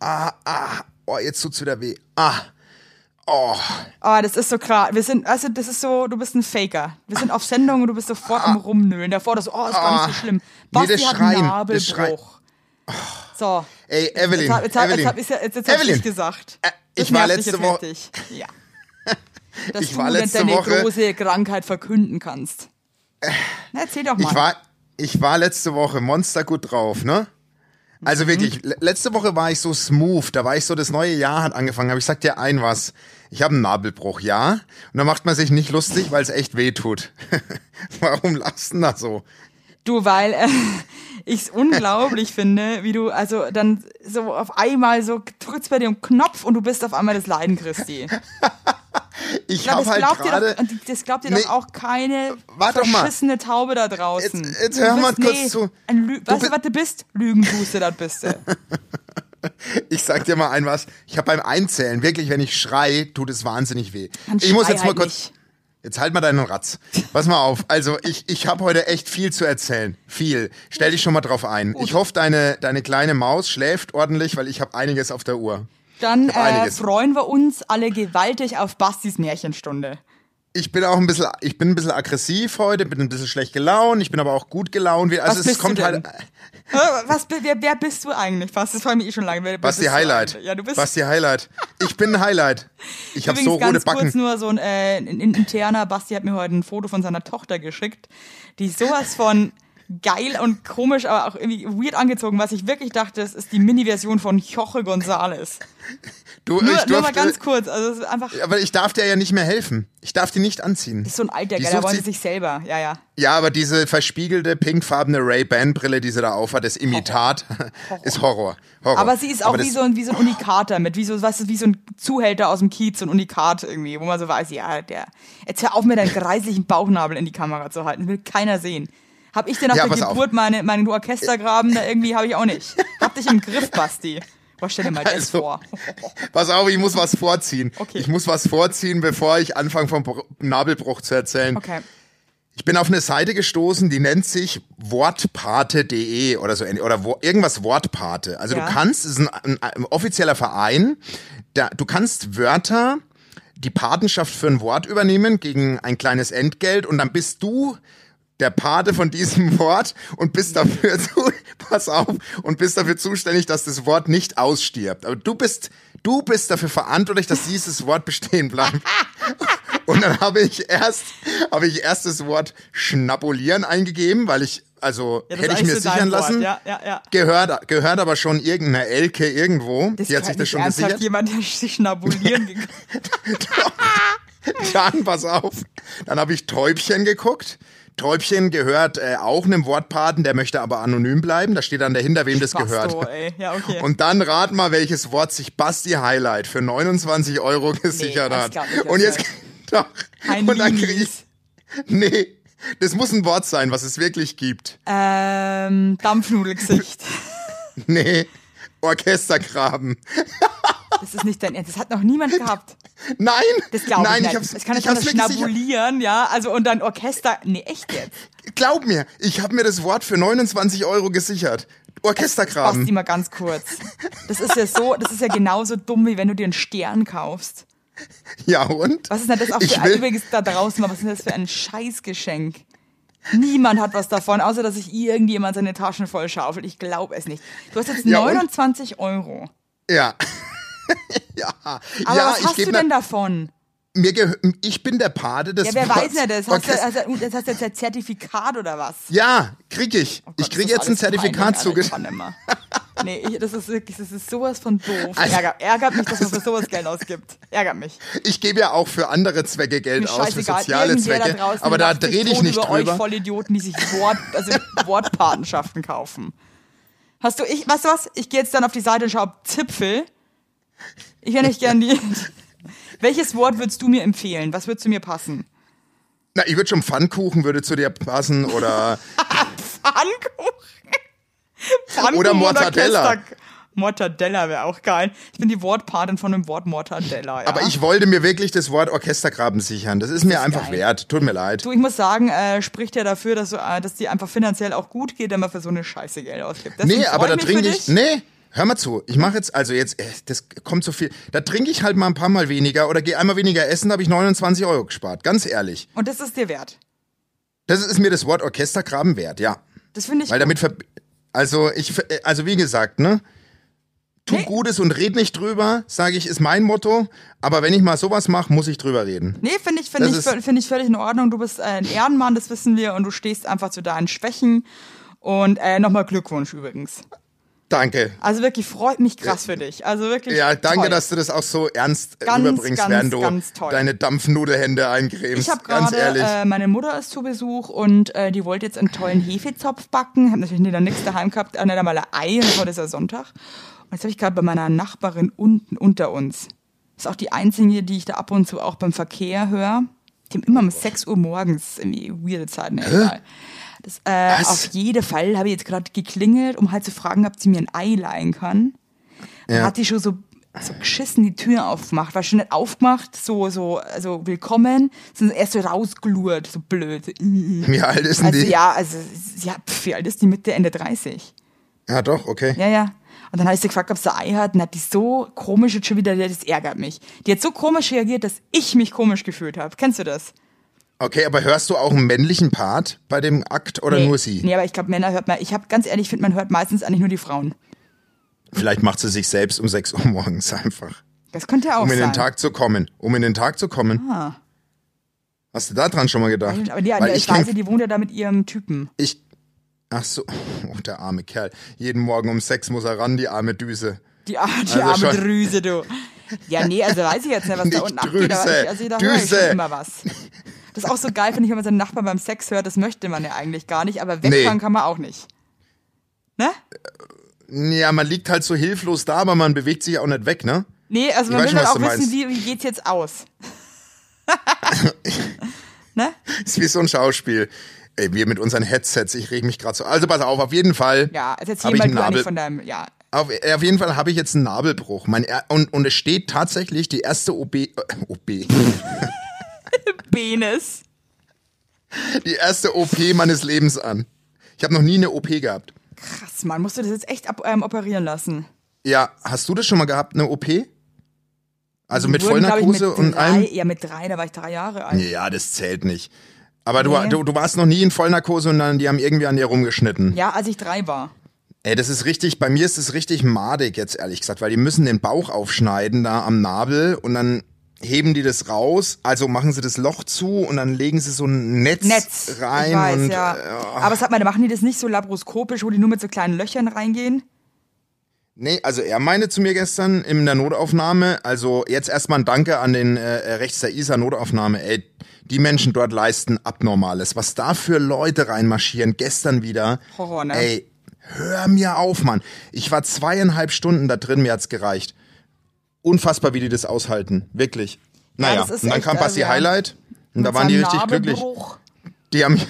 ah, ah. Oh, jetzt tut's wieder weh. Ah. Oh. Oh, das ist so klar. Wir sind, also das ist so, du bist ein Faker. Wir sind auf Sendung und du bist sofort am Rumnölen. Davor das, oh, ist gar nicht so schlimm. Ah. Nee, Basti das hat einen. Nabelbruch. So. Ey, Evelyn, Jetzt, hab- jetzt, Evelyn. jetzt jetzt, jetzt Evelyn. ich gesagt. Äh, Das ich war letzte Woche-. Ja. Dass Ich du war letzte deine Woche- große Krankheit verkünden kannst. Na, erzähl doch mal. Ich war, ich war letzte Woche monstergut drauf, ne? Mhm. Also wirklich, le- letzte Woche war ich so smooth, da war ich so, das neue Jahr hat angefangen, aber ich sag dir ein was, ich habe einen Nabelbruch, ja? Und da macht man sich nicht lustig, weil es echt weh tut. Warum lachst du da so? Du, weil äh, ich es unglaublich finde, wie du also dann so auf einmal so drückst bei dir einen Knopf und du bist auf einmal das Leiden Christi. Ich habe das, halt gerade... das glaubt dir Nee. doch auch keine mal. verschissene Taube da draußen. Jetzt- jetzt hör mal bist- kurz zu. Ein Lü Du weißt du, was du bist? Lügenbuße, das bist du. Ich sag dir mal ein was. Ich habe beim Einzählen, wirklich, wenn ich schrei, tut es wahnsinnig weh. Dann ich muss jetzt mal halt kurz. nicht. Jetzt halt mal deinen Ratz. Pass mal auf. Also ich, ich habe heute echt viel zu erzählen. Viel. Stell dich schon mal drauf ein. Ich hoffe, deine, deine kleine Maus schläft ordentlich, weil ich habe einiges auf der Uhr. Dann äh, freuen wir uns alle gewaltig auf Bastis Märchenstunde. Ich bin auch ein bisschen, ich bin ein bisschen aggressiv heute, bin ein bisschen schlecht gelaunt, ich bin aber auch gut gelaunt. Also Was es kommt halt. Äh, Was, wer, wer bist du eigentlich? Basti, das freut mich eh schon lange. Wer, Was du Highlight? Ja, du bist Was die Highlight? Ich bin ein Highlight. Ich habe so rote Backen. kurz nur so ein, äh, ein interner, Basti hat mir heute ein Foto von seiner Tochter geschickt, die sowas von geil und komisch, aber auch irgendwie weird angezogen, was ich wirklich dachte, das ist die Mini-Version von Joche Gonzales. Du, Nur, ich nur mal durfte, ganz kurz, also es ist einfach, das aber ich darf dir ja nicht mehr helfen. Ich darf die nicht anziehen. ist so ein alter, gell, da wollen sie sich- selber, ja, ja. Ja, aber diese verspiegelte pinkfarbene Ray-Ban-Brille, die sie da aufhat, das Imitat, ist Horror. Horror. Aber sie ist auch wie das- so, ein, wie so ein Unikater mit, wie so, weißt du, wie so ein Zuhälter aus dem Kiez, so ein Unikat irgendwie, wo man so weiß, ja, der, jetzt hör auf mir deinen kreislichen Bauchnabel in die Kamera zu halten, will keiner sehen. Hab ich denn nach Ja, der pass auf. Geburt meine, meinen Orchestergraben da irgendwie, habe ich auch nicht. Hab dich im Griff, Basti. Boah, stell dir mal das Also, vor. Pass auf, ich muss was vorziehen. Okay. Ich muss was vorziehen, bevor ich anfange vom Br- Nabelbruch zu erzählen. Okay. Ich bin auf eine Seite gestoßen, die nennt sich wortpate.de oder so oder wo, irgendwas Wortpate. Also Ja. du kannst, es ist ein, ein, ein offizieller Verein, da, du kannst Wörter, die Patenschaft für ein Wort übernehmen gegen ein kleines Entgelt und dann bist du der Pate von diesem Wort und bist dafür zu, pass auf, und bist dafür zuständig, dass das Wort nicht ausstirbt. Aber du bist, du bist dafür verantwortlich, dass dieses Wort bestehen bleibt. Und dann habe ich erst, habe ich erst das Wort schnabulieren eingegeben, weil ich, also Ja, hätte ich mir sichern lassen. Ja, ja, ja. Gehört, gehört aber schon irgendeiner Elke irgendwo. Das die hat sich das schon gesichert. jemand, der sich schnabulieren gegangen Dann, pass auf. Dann habe ich Täubchen geguckt. Täubchen gehört äh, auch einem Wortpaten, der möchte aber anonym bleiben. Da steht dann dahinter, wem das gehört. Spasto, ey. Ja, okay. Und dann rat mal, welches Wort sich Basti Highlight für 29 Euro gesichert das hat. jetzt Und jetzt, nicht. doch. Ein und dann krieg ich, nee, das muss ein Wort sein, was es wirklich gibt. Ähm, Dampfnudelgesicht. Nee, Orchestergraben. Das ist nicht dein Ernst. Das hat noch niemand gehabt. Nein, Das glaube ich nicht. ich hab's, das kann ich das schnabulieren, ja, also und dann Orchester. Nee, echt jetzt. Glaub mir, ich habe mir das Wort für 29 Euro gesichert. Orchestergraben. Basti, mal ganz kurz. Das ist ja so, das ist ja genauso dumm, wie wenn du dir einen Stern kaufst. Ja, und? Was ist denn das auch für will- übrigens da draußen, was ist denn das für ein Scheißgeschenk? Niemand hat was davon, außer dass sich irgendjemand seine Taschen voll schaufelt. Ich glaube es nicht. Du hast jetzt Ja, und? 29 Euro. Ja. ja. Aber ja, was ich hast du denn davon? Mir ich bin der Pate des Ja, wer weiß denn das? Hast du, hast du, das hast du jetzt ein Zertifikat oder was? Ja, krieg ich. Oh Gott, ich krieg jetzt ein Zertifikat ich zugeschickt. Nee, ich, das ist wirklich, das ist sowas von doof. Also- Ärger, ärgert mich, dass man für sowas Geld ausgibt. Ärgert mich. Ich gebe ja auch für andere Zwecke Geld aus, für soziale Zwecke. da aber da lacht sich dreh dich tot nicht über drüber. euch Vollidioten, die sich Wort, also Wortpatenschaften kaufen. Hast du, ich, weißt du was? Ich gehe jetzt dann auf die Seite und schau Zipfel. Ich hätte nicht gern die. Welches Wort würdest du mir empfehlen? Was würdest du mir passen? Na, ich würde schon Pfannkuchen würde zu dir passen oder Pfannkuchen. Pfannkuchen Oder Mortadella. Orchester- Mortadella wäre auch geil. Ich bin die Wortpatin von dem Wort Mortadella. Ja. aber ich wollte mir wirklich das Wort Orchestergraben sichern. Das ist mir einfach geil. wert. Tut mir leid. Du, ich muss sagen, äh, spricht ja dafür, dass, äh, dass die einfach finanziell auch gut geht, wenn man für so eine Scheiße Geld ausgibt. Deswegen nee, aber da trinke ich. Nee, Hör mal zu, ich mache jetzt, also jetzt, äh, das kommt so viel. Da trinke ich halt mal ein paar Mal weniger oder gehe einmal weniger essen, da habe ich 29 Euro gespart. Ganz ehrlich. Und das ist dir wert. Das ist mir das Wort Orchestergraben wert, ja. Das finde ich Weil gut. damit, also ich, also wie gesagt, ne? Tu Nee. Gutes und red nicht drüber, sage ich, ist mein Motto. Aber wenn ich mal sowas mache, muss ich drüber reden. Nee, finde ich, finde ich, finde ich völlig in Ordnung. Du bist äh, ein Ehrenmann, das wissen wir, und du stehst einfach zu deinen Schwächen. Und äh, nochmal Glückwunsch übrigens. Danke. Also wirklich freut mich krass für dich. Also wirklich. Ja, danke, toll. dass du das auch so ernst äh, Ganz, rüberbringst, ganz, während du ganz toll. deine Dampfnudelhände eincremst. Ich habe gerade, äh, meine Mutter ist zu Besuch und äh, die wollte jetzt einen tollen Hefezopf backen. Hab natürlich dann nichts daheim gehabt, nicht einmal ein Ei und heute ist ja Sonntag. Und jetzt habe ich gerade bei meiner Nachbarin unten unter uns. Das ist auch die einzige, die ich da ab und zu auch beim Verkehr höre. Die haben immer um 6 Uhr morgens irgendwie weirde Zeiten. Egal. Das, äh, auf jeden Fall habe ich jetzt gerade geklingelt, um halt zu fragen, ob sie mir ein Ei leihen kann. Ja. hat die schon so, so geschissen die Tür aufgemacht, war schon nicht aufgemacht, so, so, also willkommen, sind erst so rausgelurt, so blöd. Wie alt ist denn Also die? ja, also, ja, pf, wie alt ist die Mitte, Ende 30? Ja, doch, okay. Ja, ja. Und dann habe ich sie gefragt, ob sie ein Ei hat, und hat die so komisch jetzt schon wieder, das ärgert mich. Die hat so komisch reagiert, dass ich mich komisch gefühlt habe. Kennst du das? Okay, aber hörst du auch einen männlichen Part bei dem Akt oder nee. nur sie? Nee, aber ich glaube, Männer hört man, ich habe ganz ehrlich, ich finde, man hört meistens eigentlich nur die Frauen. Vielleicht macht sie sich selbst um 6 Uhr morgens einfach. Das könnte ja auch Um in sein. den Tag zu kommen. Um in den Tag zu kommen. Ah. Hast du da dran schon mal gedacht? Aber die, ich weiß, kenn, die wohnt ja da mit ihrem Typen. ich, ach so, oh, der arme Kerl. Jeden Morgen um sechs muss er ran, die arme Düse. Die, ar- die Also arme schon- Drüse, du. Ja, nee, also weiß ich jetzt nicht, was da unten abgeht, aber Drüse, ich, also da höre ich Düse. schon immer was. Das ist auch so geil, finde ich, wenn man seinen Nachbarn beim Sex hört, das möchte man ja eigentlich gar nicht, aber wegfahren Nee. kann man auch nicht. Ne? Ja, man liegt halt so hilflos da, aber man bewegt sich auch nicht weg, ne? Nee, also Ich man weiß will halt auch wissen, wie, wie geht's jetzt aus. ne? Ist wie so ein Schauspiel. Ey, wir mit unseren Headsets, ich reg mich gerade so. Also pass auf, auf jeden Fall. Ja, also jetzt ich mal eigentlich Nabel- von deinem, ja. Auf, auf jeden Fall habe ich jetzt einen Nabelbruch. Mein, und, und es steht tatsächlich die erste OB, äh, OB, Penis. die erste OP meines Lebens an. Ich habe noch nie eine OP gehabt. Krass, Mann, musst du das jetzt echt ab, ähm, operieren lassen? Ja, hast du das schon mal gehabt, eine OP? Also mit wurden, glaub ich, Vollnarkose mit und drei, allem? Ja, mit drei, da war ich drei Jahre alt. Ja, das zählt nicht. Aber du, Nee. du, du warst noch nie in Vollnarkose und dann, die haben irgendwie an dir rumgeschnitten. Ja, als ich drei war. Ey, das ist richtig, bei mir ist es richtig madig jetzt ehrlich gesagt, weil die müssen den Bauch aufschneiden da am Nabel und dann heben die das raus, also machen sie das Loch zu und dann legen sie so ein Netz, Netz. rein ich weiß, und ja. äh, Aber sag mal, machen die das nicht so labroskopisch, wo die nur mit so kleinen Löchern reingehen? Nee, also er meinte zu mir gestern in der Notaufnahme, also jetzt erstmal ein Danke an den äh, rechts der ISA Notaufnahme, ey, die Menschen dort leisten Abnormales. Was da für Leute reinmarschieren, gestern wieder. Horror, ne? Ey, hör mir auf, Mann. Ich war zweieinhalb Stunden da drin, mir hat's gereicht. Unfassbar, wie die das aushalten. Wirklich. Naja, ist und dann kam Basti ja. Highlight und da waren die richtig glücklich. Die haben.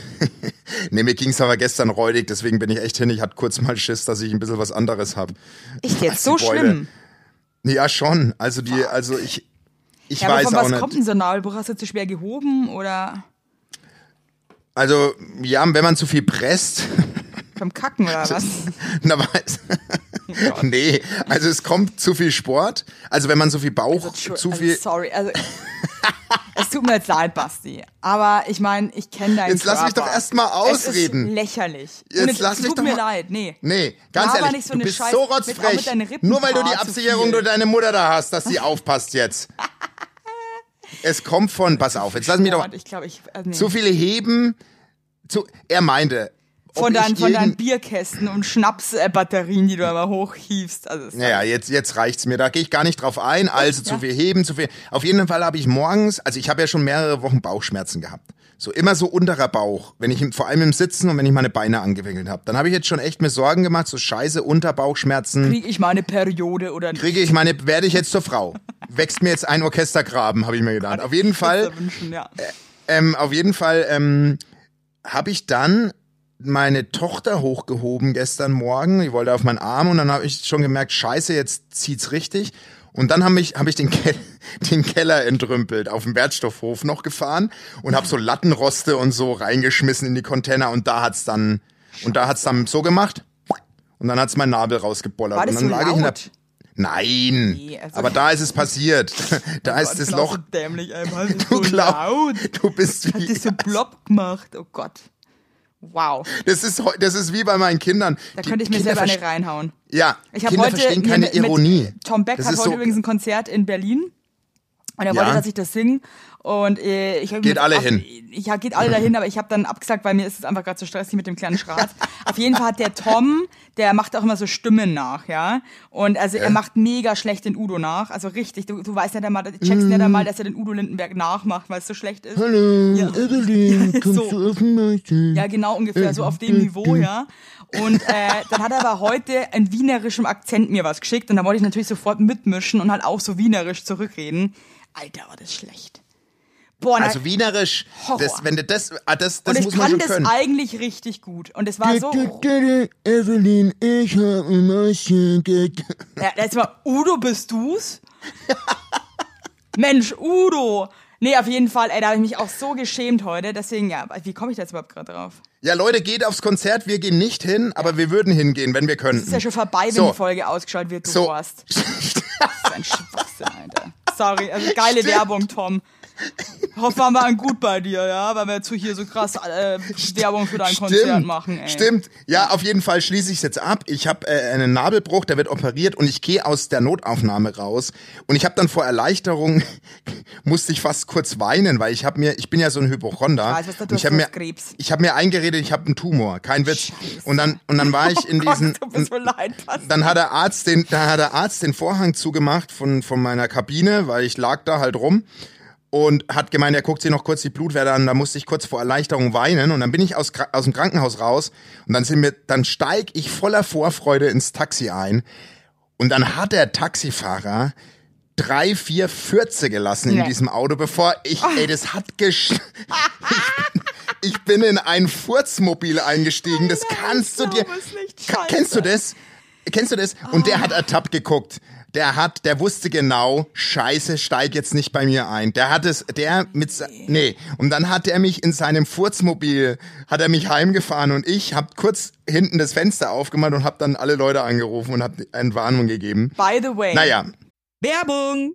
nee, mir ging's aber gestern räudig, deswegen bin ich echt hin. Ich hatte kurz mal Schiss, dass ich ein bisschen was anderes hab. Echt jetzt so Beule. schlimm? Ja, schon. Also die, also ich, ich Ja, aber weiß von auch was nicht. kommt denn so ein Nabelbruch? Hast du zu schwer gehoben oder Also ja, wenn man zu viel presst, vom Kacken oder was? na weiß. nee, also es kommt zu viel Sport. Also wenn man so viel Bauch, Entschu- zu also, viel. sorry, also es tut mir jetzt leid, Basti. Aber ich meine, ich kenne deinen Jetzt lass mich Körper. doch erst mal ausreden. Es ist lächerlich. Jetzt es lass mich tut doch mir leid, nee. Nee, ganz Laber ehrlich, nicht so du bist Scheiß- so rotzfrech. Nur weil du die Absicherung durch deine Mutter da hast, dass sie aufpasst jetzt. Es kommt von, pass auf, jetzt lass mich doch ich glaube, ich also, nee. zu viele heben. Zu, er meinte, von, deinen, ich von deinen Bierkästen und Schnapsbatterien, die du immer hochhiefst. Also, Naja, jetzt, jetzt reicht's mir. Da gehe ich gar nicht drauf ein. Also zu Ja. viel heben, zu viel. Auf jeden Fall habe ich morgens, also ich habe ja schon mehrere Wochen Bauchschmerzen gehabt. So immer so unterer Bauch, wenn ich im- vor allem im Sitzen und wenn ich meine Beine angewickelt habe. Dann habe ich jetzt schon echt mir Sorgen gemacht, so scheiße Unterbauchschmerzen. kriege ich meine Periode oder nicht? Kriege ich meine, werde ich jetzt zur Frau. Wächst mir jetzt ein Orchestergraben, habe ich mir gedacht. Auf jeden Fall, wünschen, ja. ähm, auf jeden Fall ähm, habe ich dann meine Tochter hochgehoben gestern Morgen. Die wollte auf meinen Arm und dann habe ich schon gemerkt, scheiße, jetzt zieht's richtig. Und dann habe ich, hab ich den, Ke den Keller entrümpelt, auf dem Wertstoffhof noch gefahren und habe so Lattenroste und so reingeschmissen in die Container und da hat's dann, und da hat's dann so gemacht. Und dann hat's mein Nabel rausgebollert. War das und dann so lag ich in der laut? Nein, Nee, also- aber da ist es passiert. Da ist Gott, das Loch. Dämlich, einfach. Das ist Du so glaub, laut. du bist Hat wie. das so plopp gemacht. Oh Gott. Wow. Das ist, das ist wie bei meinen Kindern. Da Die könnte ich mir Kinder selber eine reinhauen. Ja, Ich habe Kinder heute verstehen keine Ironie. Tom Beck Das hat heute so- übrigens ein Konzert in Berlin. Und er Ja. wollte, dass ich das singe. Und äh, ich Geht alle auf, hin. Ja, geht alle dahin, aber ich habe dann abgesagt, weil mir ist es einfach gerade zu stressig mit dem kleinen Schrat. auf jeden Fall hat der Tom, der macht auch immer so Stimmen nach, ja. Und also er macht mega schlecht den Udo nach. Also richtig, du, du weißt ja dann mal, du checkst ja dann mal, dass er den Udo Lindenberg nachmacht, weil es so schlecht ist. Hallo, Ja. Evelyn, kommst So. du auf den? Ja, genau ungefähr, so auf dem Niveau, ja. Und äh, dann hat er aber heute in wienerischem Akzent mir was geschickt und da wollte ich natürlich sofort mitmischen und halt auch so wienerisch zurückreden. Alter, war das schlecht. Boah, Also wienerisch, das, wenn du das, ah, das, das und ich muss man kann schon das können. eigentlich richtig gut. Und es war so. Evelyn, ich habe Ja, das war Udo, bist du's? Mensch, Udo! Nee, auf jeden Fall, ey, da habe ich mich auch so geschämt heute. Deswegen, ja, wie komme ich da jetzt überhaupt gerade drauf? Ja, Leute, geht aufs Konzert. Wir gehen nicht hin, aber wir würden hingehen, wenn wir könnten. Ist ja schon vorbei, wenn So. die Folge ausgeschaltet wird, du So. Horst. Das ist ein Schwachsinn, Alter. Sorry, also geile Stimmt. Werbung, Tom. Hoffen wir mal gut bei dir, ja, weil wir jetzt hier so krass äh, Werbung für dein Konzert machen, ey. Stimmt. Ja, auf jeden Fall schließe ich es jetzt ab. Ich habe äh, einen Nabelbruch, der wird operiert und ich gehe aus der Notaufnahme raus und ich habe dann vor Erleichterung musste ich fast kurz weinen, weil ich habe mir ich bin ja so ein Hypochonder. Ich weiß, was du und ich habe du mir hast Krebs. ich habe mir eingeredet, ich habe einen Tumor, kein Witz. Und dann und dann war ich in Oh Gott, diesen tut mir so leid, dann hat der Arzt den, da hat der Arzt den Vorhang zugemacht von, von meiner Kabine, weil ich lag da halt rum und hat gemeint, er guckt sich noch kurz die Blutwerte an, da musste ich kurz vor Erleichterung weinen und dann bin ich aus, aus dem Krankenhaus raus und dann sind wir, dann steig ich voller Vorfreude ins Taxi ein und dann hat der Taxifahrer drei, vier Fürze gelassen in Nee. diesem Auto, bevor ich, ey, das hat gesch... ich, ich bin in ein Furzmobil eingestiegen, das kannst du dir... Kennst du das? Kennst du das? Und der hat ertappt geguckt. Der hat, der wusste genau, Scheiße, steig jetzt nicht bei mir ein. Der hat es, der mit, nee. Und dann hat er mich in seinem Furzmobil, hat er mich heimgefahren und ich hab kurz hinten das Fenster aufgemacht und hab dann alle Leute angerufen und hab eine Warnung gegeben. By the way. Naja, Werbung!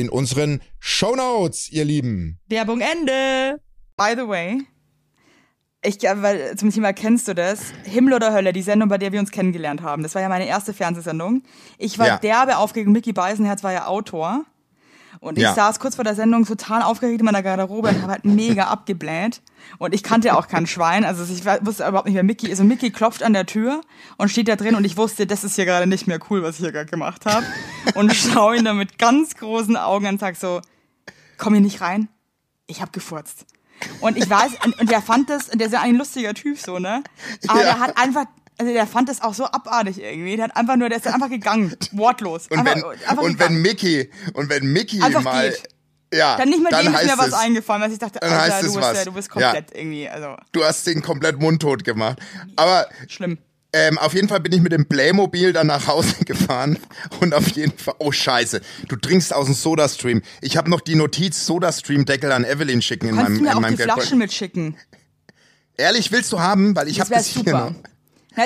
in unseren Shownotes, ihr Lieben. Werbung Ende. By the way, ich, äh, weil zum Thema kennst du das? Himmel oder Hölle, die Sendung, bei der wir uns kennengelernt haben. Das war ja meine erste Fernsehsendung. Ich war Ja. derbe aufgeregt. Mickey Beisenherz war ja Autor. Und ich Ja. saß kurz vor der Sendung total aufgeregt in meiner Garderobe und habe halt mega abgebläht. Und ich kannte auch kein Schwein. Also ich wusste überhaupt nicht, wer Mickey ist. Und Mickey klopft an der Tür und steht da drin und ich wusste, das ist hier gerade nicht mehr cool, was ich hier gerade gemacht habe. Und schaue ihn da mit ganz großen Augen an und sag so, komm hier nicht rein. Ich hab gefurzt. Und ich weiß, und, und der fand das, der ist ja ein lustiger Typ so, ne? Aber Ja. der hat einfach, also der fand das auch so abartig irgendwie. Der hat einfach nur, der ist dann einfach gegangen. Wortlos. und einfach, wenn, einfach und gegangen. wenn Mickey, und wenn Mickey Einfach mal, geht. ja, dann nicht mal dem ist mir was eingefallen, weil ich dachte, Dann Alter, heißt du es bist, was. ja, du bist Ja. komplett irgendwie, also du hast den komplett mundtot gemacht. Aber schlimm. Ähm, auf jeden Fall bin ich mit dem Playmobil dann nach Hause gefahren und auf jeden Fall, oh scheiße, du trinkst aus dem Sodastream. Ich habe noch die Notiz Sodastream-Deckel an Evelyn schicken in meinem, mir in auch meinem die Flaschen mitschicken? Ehrlich, willst du haben? Weil ich Das habe wäre das hier noch.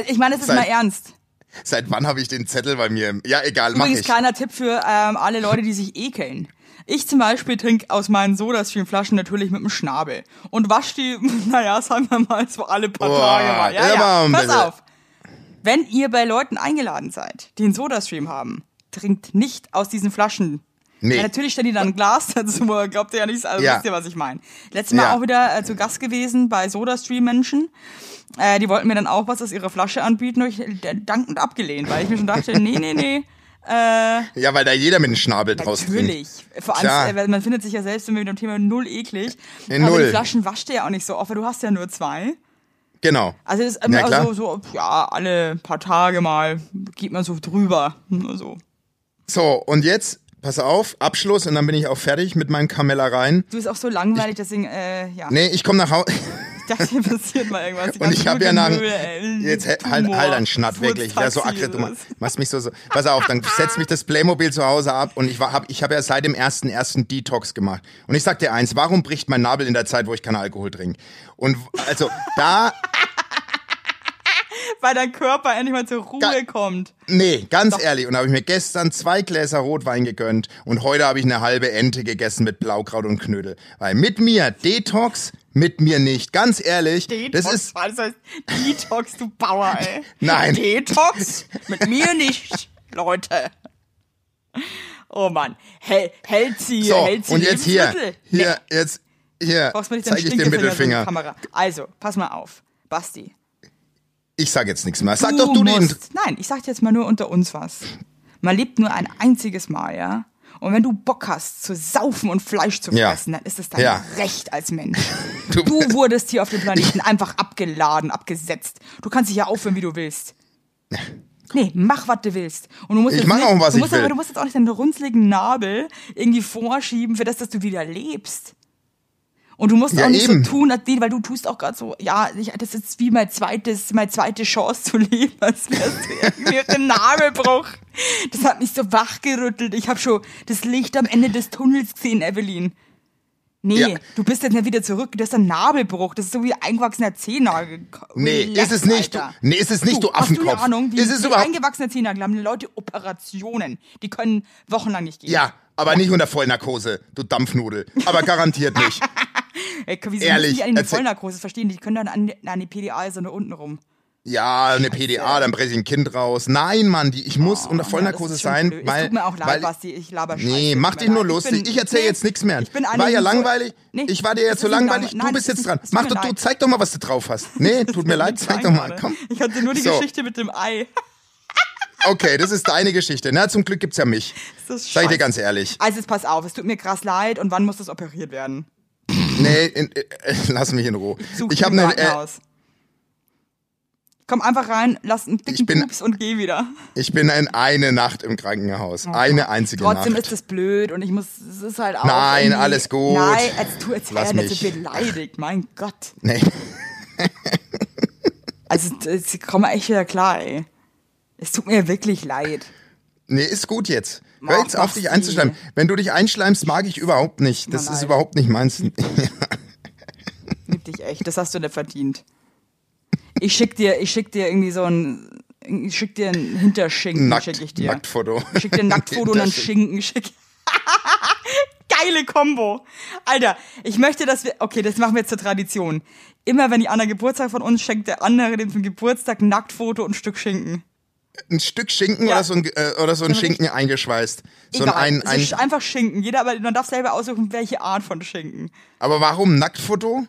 Ich meine, das ist Seit- mal ernst. Seit wann habe ich den Zettel bei mir? Ja, egal, mach Übrigens ich. kleiner Tipp für ähm, alle Leute, die sich ekeln. Ich zum Beispiel trinke aus meinen Sodastream-Flaschen natürlich mit dem Schnabel und wasch die, naja, sagen wir mal, so alle paar Boah, Tage mal. Ja, ja, pass bitte. auf. Wenn ihr bei Leuten eingeladen seid, die einen Sodastream haben, trinkt nicht aus diesen Flaschen. Nee. Ja, natürlich stellen die dann ein Glas dazu, glaubt ihr ja nicht, also Ja. wisst ihr, was ich meine. Letztes Mal Ja. auch wieder äh, zu Gast gewesen bei Sodastream-Menschen. Äh, die wollten mir dann auch was aus ihrer Flasche anbieten und ich äh, dankend abgelehnt, weil ich mir schon dachte, nee, nee, nee. Äh, Ja, weil da jeder mit dem Schnabel draus Natürlich. Vor allem, äh, man findet sich ja selbst immer mit dem Thema null eklig. Nee, aber null. die Flaschen wascht ihr ja auch nicht so oft, weil du hast ja nur zwei. Genau. Also es ist immer Ja, so, so, ja, alle paar Tage mal geht man so drüber. Nur so. So, und jetzt, pass auf, Abschluss und dann bin ich auch fertig mit meinen Kamellereien. Du bist auch so langweilig, deswegen, äh, ja. Nee, ich komme nach Hause. Ich dachte, hier passiert mal irgendwas. Die Und ich habe ja nach. Jetzt halt, halt deinen Schnatt, wirklich. Ja, so aggre, du machst mich so, so. Pass auf, dann setzt mich das Playmobil zu Hause ab und ich war, hab, ich habe ja seit dem ersten ersten Detox gemacht. Und ich sag dir eins, warum bricht mein Nabel in der Zeit, wo ich keinen Alkohol trinke? Und also da, Weil dein Körper endlich mal zur Ruhe Ga- kommt. nee, ganz ehrlich. Und da habe ich mir gestern zwei Gläser Rotwein gegönnt und heute habe ich eine halbe Ente gegessen mit Blaukraut und Knödel. Weil mit mir Detox, mit mir nicht. Ganz ehrlich, Detox, das ist das heißt Detox, du Bauer, ey. Nein. Detox? Mit mir nicht, Leute. Oh Mann. Hel hält sie, so. hält sie Und jetzt hier, hier, jetzt hier, Brauchst mir nicht deinen zeige ich den Mittelfinger. Kamera. Also, pass mal auf. Basti. Ich sag jetzt nichts mehr. Sag doch du den. Nein, ich sag dir jetzt mal nur unter uns was. Man lebt nur ein einziges Mal, ja? Und wenn du Bock hast zu saufen und Fleisch zu Ja. fressen, dann ist es dein Ja. Recht als Mensch. Du- Du wurdest hier auf dem Planeten einfach abgeladen, abgesetzt. Du kannst dich ja aufhören, wie du willst. Nee, mach, was du willst. Und du musst Ich jetzt mach nicht, auch, was du ich musst will. Aber du musst jetzt auch nicht deinen runzligen Nabel irgendwie vorschieben für das, dass du wieder lebst. Und du musst Ja, auch nicht eben. so tun, weil du tust auch gerade so, ja, ich, das ist wie mein zweites, meine zweite Chance zu leben, als wärst du irgendwie dem Nabelbruch. Das hat mich so wachgerüttelt. Ich habe schon das Licht am Ende des Tunnels gesehen, Evelyn. Nee, Ja. du bist jetzt nicht wieder zurück. Du hast einen Nabelbruch. Das ist so wie eingewachsener Zehennagel. Nee, ist es nicht. Alter. Nee, ist es nicht, du, Hast du Affenkopf. eine Ahnung, wie, ist es wie überhaupt? eingewachsene Zehennagel haben die Leute Operationen. Die können wochenlang nicht gehen. Ja, aber nicht unter Vollnarkose, du Dampfnudel. Aber garantiert nicht. Ey, wieso Ehrlich, die an erzähl- Vollnarkose verstehen? Die können dann an, an die PDA so nur unten rum. Ja, eine PDA, dann presse ich ein Kind raus. Nein, Mann, die, ich muss unter Oh, Ja, Vollnarkose schon sein, blöd. weil. Es tut mir auch leid, weil, Basti, ich laber Scheiße. Nee, mach dich nur lustig. bin- Ich erzähl nee, jetzt nichts mehr. Ich bin eine, War ja langweilig. Nee, ich war dir jetzt so langweilig. langwe- Nein, du bist jetzt dran. Mach doch, du zeig doch mal, was du drauf hast. Nee, tut mir leid, zeig doch mal. Komm. Ich hatte nur die So. Geschichte mit dem Ei. Okay, das ist deine Geschichte. Na, zum Glück gibt's ja mich. Das ist Sag ich dir ganz ehrlich. Also pass auf, es tut mir krass leid. Und wann muss das operiert werden? Nee, in, äh, lass mich in Ruhe. Such Ich habe eine, äh, Krankenhaus. Komm einfach rein, lass einen dicken bin- Pups und geh wieder. ich bin in eine Nacht im Krankenhaus. Eine einzige Trotzdem Nacht. ist das blöd und ich muss, es ist halt auch. Nein, alles gut. Nein, als du jetzt Lass so mich. beleidigt, mein Gott. nee. Also, ich komme echt wieder klar, ey. Es tut mir wirklich leid. Nee, ist gut jetzt. Hör jetzt auf, dich einzuschleimen. Wenn du dich einschleimst, mag ich überhaupt nicht. Das Mal ist überhaupt nicht meins. Lieb dich echt, das hast du nicht verdient. Ich schick dir, ich schick dir irgendwie so ein, ich schick dir einen Hinterschinken, Nackt, schick ich dir. Nacktfoto. Ich schick dir ein Nacktfoto und einen Schinken. Schick. Geile Kombo. Alter, ich möchte, dass wir, okay, das machen wir jetzt zur Tradition. Immer wenn die Anna Geburtstag von uns schenkt der andere dem zum Geburtstag ein Nacktfoto und ein Stück Schinken. Ein Stück Schinken Ja. oder so ein, äh, oder so ein Schinken eingeschweißt. So Egal, ein, ein, ist einfach Schinken. Jeder, aber man darf selber aussuchen, welche Art von Schinken. aber warum Nacktfoto?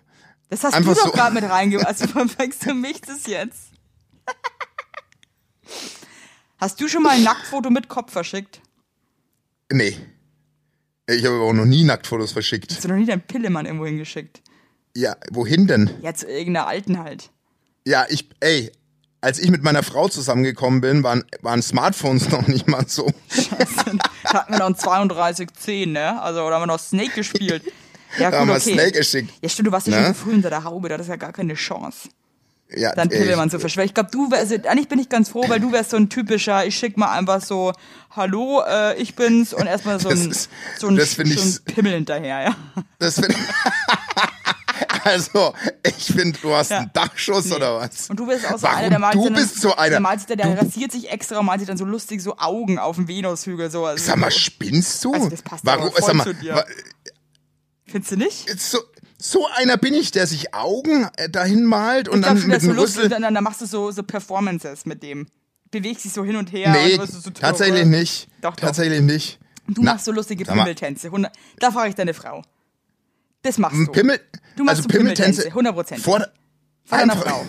Das hast Einfach du doch so. gerade mit reingebracht. Also verwechselst du mich das jetzt? Hast du schon mal ein Nacktfoto mit Kopf verschickt? Nee. Ich habe auch noch nie Nacktfotos verschickt. Hast du noch nie deinen Pillemann irgendwo hingeschickt? Ja, wohin denn? Ja, zu irgendeiner Alten halt. Ja, ich, ey, als ich mit meiner Frau zusammengekommen bin, waren, waren Smartphones noch nicht mal so. Da hatten wir noch ein 3210, ne? Also, da haben wir noch Snake gespielt. Ja, Da gut, haben wir okay. Snake geschickt. Ja, stimmt, du warst ja Ne? schon so früh unter der Haube, da ist ja gar keine Chance. Ja, dann ey, Pimmelmann zu verschwören. Ich glaube, du wärst, also eigentlich bin ich ganz froh, weil du wärst so ein typischer, ich schick mal einfach so, hallo, äh, ich bin's und erstmal so ein, ist- so ein, so ich ein Pimmel hinterher, ja. Das find, also, ich finde, du hast Ja. einen Dachschuss Nee. oder was? Und du bist auch so Warum? einer, der malt Du dann, bist so einer. Der, malt der, der rasiert sich extra und malt sich dann so lustig so Augen auf dem Venushügel. So, also Sag mal, spinnst du? Also, das passt Warum? voll Sag mal, zu dir. wa- Findest du nicht? so, so einer bin ich, der sich Augen äh, dahin malt und ich dann schon, mit ist so. Rüssel. Dann, dann machst du so, so Performances mit dem. Bewegst dich so hin und her. Nee, und so tatsächlich nicht. Doch, doch. Tatsächlich nicht. Du Na, machst so lustige. Pimmeltänze. Da frage ich deine Frau. Das machst du. Pimmel, Du machst also so Pimmeltänze. Pimmeltänze, 100%. Vor, Von deiner Frau.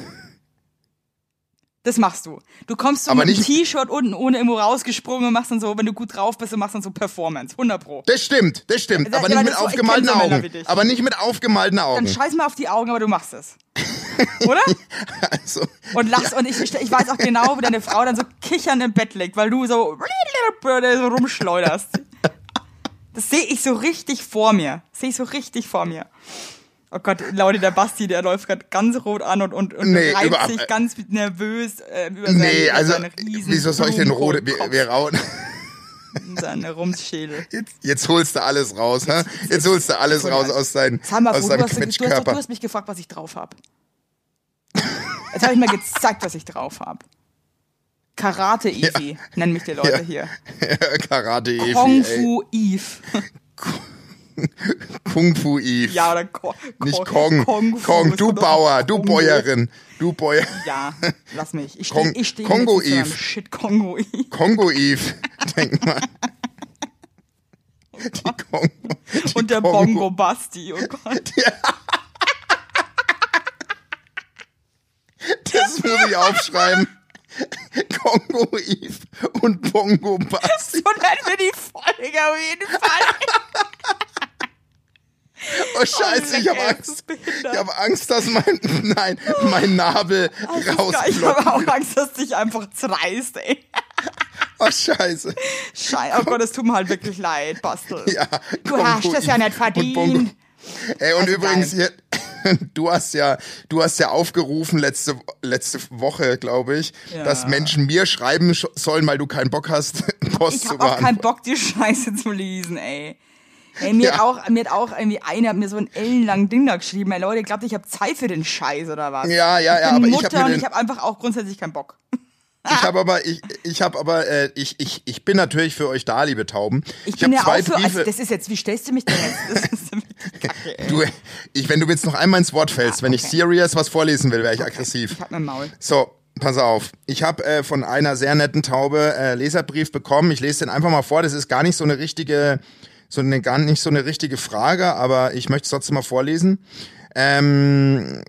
Das machst du. Du kommst so Aber mit dem nicht- T-Shirt unten ohne irgendwo rausgesprungen und machst dann so, wenn du gut drauf bist, und machst dann so Performance. 100 Pro. Das stimmt, das stimmt. Ja, aber ja, nicht mit so- aufgemalten Augen. Aber nicht mit aufgemalten Dann Augen. scheiß mal auf die Augen, aber du machst es. Oder? Also, Und lachst. Und ich, ich, ich weiß auch genau, wie deine Frau dann so kichernd im Bett liegt, weil du so, so rumschleuderst. Das sehe ich so richtig vor mir. Sehe ich so richtig vor mir. Oh Gott, Leute, der Basti, der läuft gerade ganz rot an und, und, und Nee, reibt überhaupt- sich ganz nervös äh, über seinen, nee, also, seinen riesen wieso soll ich denn rote, wir, rauen. seinen Rumsschädel. Jetzt, jetzt holst du alles raus, hä? Jetzt holst du alles raus aus, dein, mal, aus deinem du, hast, du, Quetschkörper. du hast mich gefragt, was ich drauf habe. Jetzt habe ich mal gezeigt, was ich drauf habe. Karate Evi, nennen mich die Leute Ja. hier. Karate Evi, Kung. Fu Eve. Kung Fu Eve. Ja, oder Ko Nicht Ko- Kong. Kong, Fu. du Es kommt Bauer, du. Bäuerin, du Bäuer. Ja, lass mich. Ich Kong- stehe ich steh Kongo Eve. Shit Kongo Eve. Kongo Eve. Denk mal. Die Kongo. Die Und der Kongo. Bongo Basti, oh Gott. Das muss ich aufschreiben. Kongo Eve und Bongo Basti. So nennen wir die Folge auf jeden Fall. Oh Scheiße, ich leck, habe Angst. Ich habe Angst, dass mein, nein, mein Nabel Ich habe auch Angst, dass dich einfach zerreißt, ey. Oh Scheiße. Scheiße, oh Gott, es tut mir halt wirklich leid, Bastel. Ja, Du hast es ja nicht verdient. Ey, und Also übrigens hier, du hast ja, du hast ja aufgerufen letzte, letzte Woche, glaube ich, Ja. dass Menschen mir schreiben sch- sollen, weil du keinen Bock hast, Post Ich zu habe auch keinen. Bock, die Scheiße zu lesen, ey. Ey, mir, Ja. hat auch, mir hat auch irgendwie einer hat mir so ein ellenlangen Ding da geschrieben. Ey, Leute, glaubt, ich habe Zeit für den Scheiß oder was? Ja, ja, ja, ich bin aber ich Mutter hab mir und ich habe einfach auch grundsätzlich keinen Bock. Ich habe aber, ich, ich habe aber, äh, ich, ich, ich bin natürlich für euch da, liebe Tauben. Ich, hab bin ja auch zwei für, also Briefe. das ist jetzt, wie stellst du mich denn jetzt? Kacke, du, ich, wenn du jetzt noch einmal ins Wort fällst, wenn ich okay. serious was vorlesen will, wäre ich aggressiv. Ich hab mein Maul. So, pass auf. Ich habe äh, von einer sehr netten Taube äh, Leserbrief bekommen. Ich lese den einfach mal vor. Das ist gar nicht so eine richtige, so eine gar nicht so eine richtige Frage, aber ich möchte es trotzdem mal vorlesen. Ähm,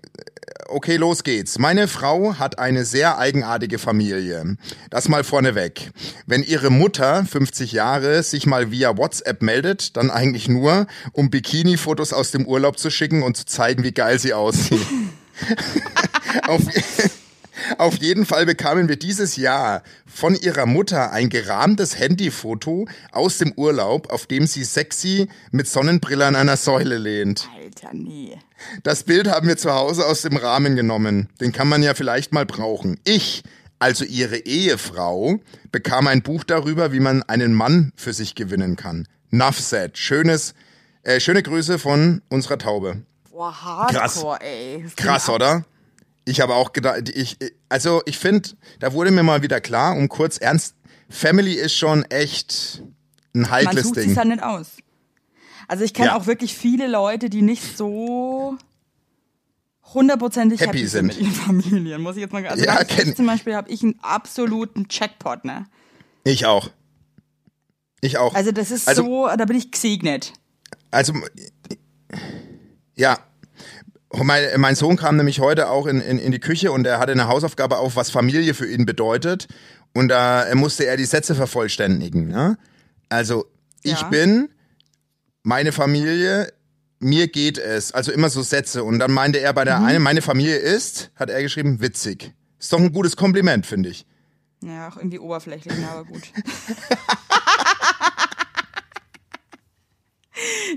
okay, los geht's. Meine Frau hat eine sehr eigenartige Familie. Das mal vorneweg. Wenn ihre Mutter, 50 Jahre, sich mal via WhatsApp meldet, dann eigentlich nur, um Bikini-Fotos aus dem Urlaub zu schicken und zu zeigen, wie geil sie aussieht. Auf, auf jeden Fall bekamen wir dieses Jahr von ihrer Mutter ein gerahmtes Handyfoto aus dem Urlaub, auf dem sie sexy mit Sonnenbrille an einer Säule lehnt. Alter, nee. Das Bild haben wir zu Hause aus dem Rahmen genommen. Den kann man ja vielleicht mal brauchen. Ich, also ihre Ehefrau, bekam ein Buch darüber, wie man einen Mann für sich gewinnen kann. Nuff said. Schönes, äh, schöne Grüße von unserer Taube. Boah, Hardcore, Krass. ey. Das Krass, oder? Ich habe auch gedacht, ich, also ich finde, da wurde mir mal wieder klar, um kurz ernst, Family ist schon echt ein Man heikles sucht Ding. sich halt nicht aus. Also ich kenne Ja. auch wirklich viele Leute, die nicht so hundertprozentig Happy happy, sind mit ihren Familien, muss ich jetzt mal also Ja, ich zum Beispiel habe ich einen absoluten Checkpot, ne? Ich auch. Ich auch. Also das ist Also- so, da bin ich gesegnet. Also, ja. Mein, mein Sohn kam nämlich heute auch in, in, in die Küche und er hatte eine Hausaufgabe auf, was Familie für ihn bedeutet. Und da musste er die Sätze vervollständigen. Ne? Also, ich Ja. bin meine Familie, mir geht es. Also immer so Sätze. Und dann meinte er bei der Mhm. einen, meine Familie ist, hat er geschrieben, witzig. Ist doch ein gutes Kompliment, finde ich. Ja, auch irgendwie oberflächlich, aber gut.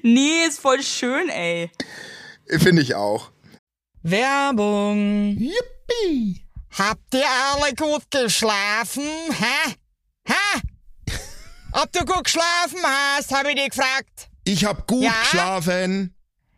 nee, ist voll schön, ey. Finde ich auch. Werbung. Yippie! Hey, habt ihr alle gut geschlafen? Hä? Hä? Ob du gut geschlafen hast, habe ich dich gefragt. Ich hab gut Ja? geschlafen.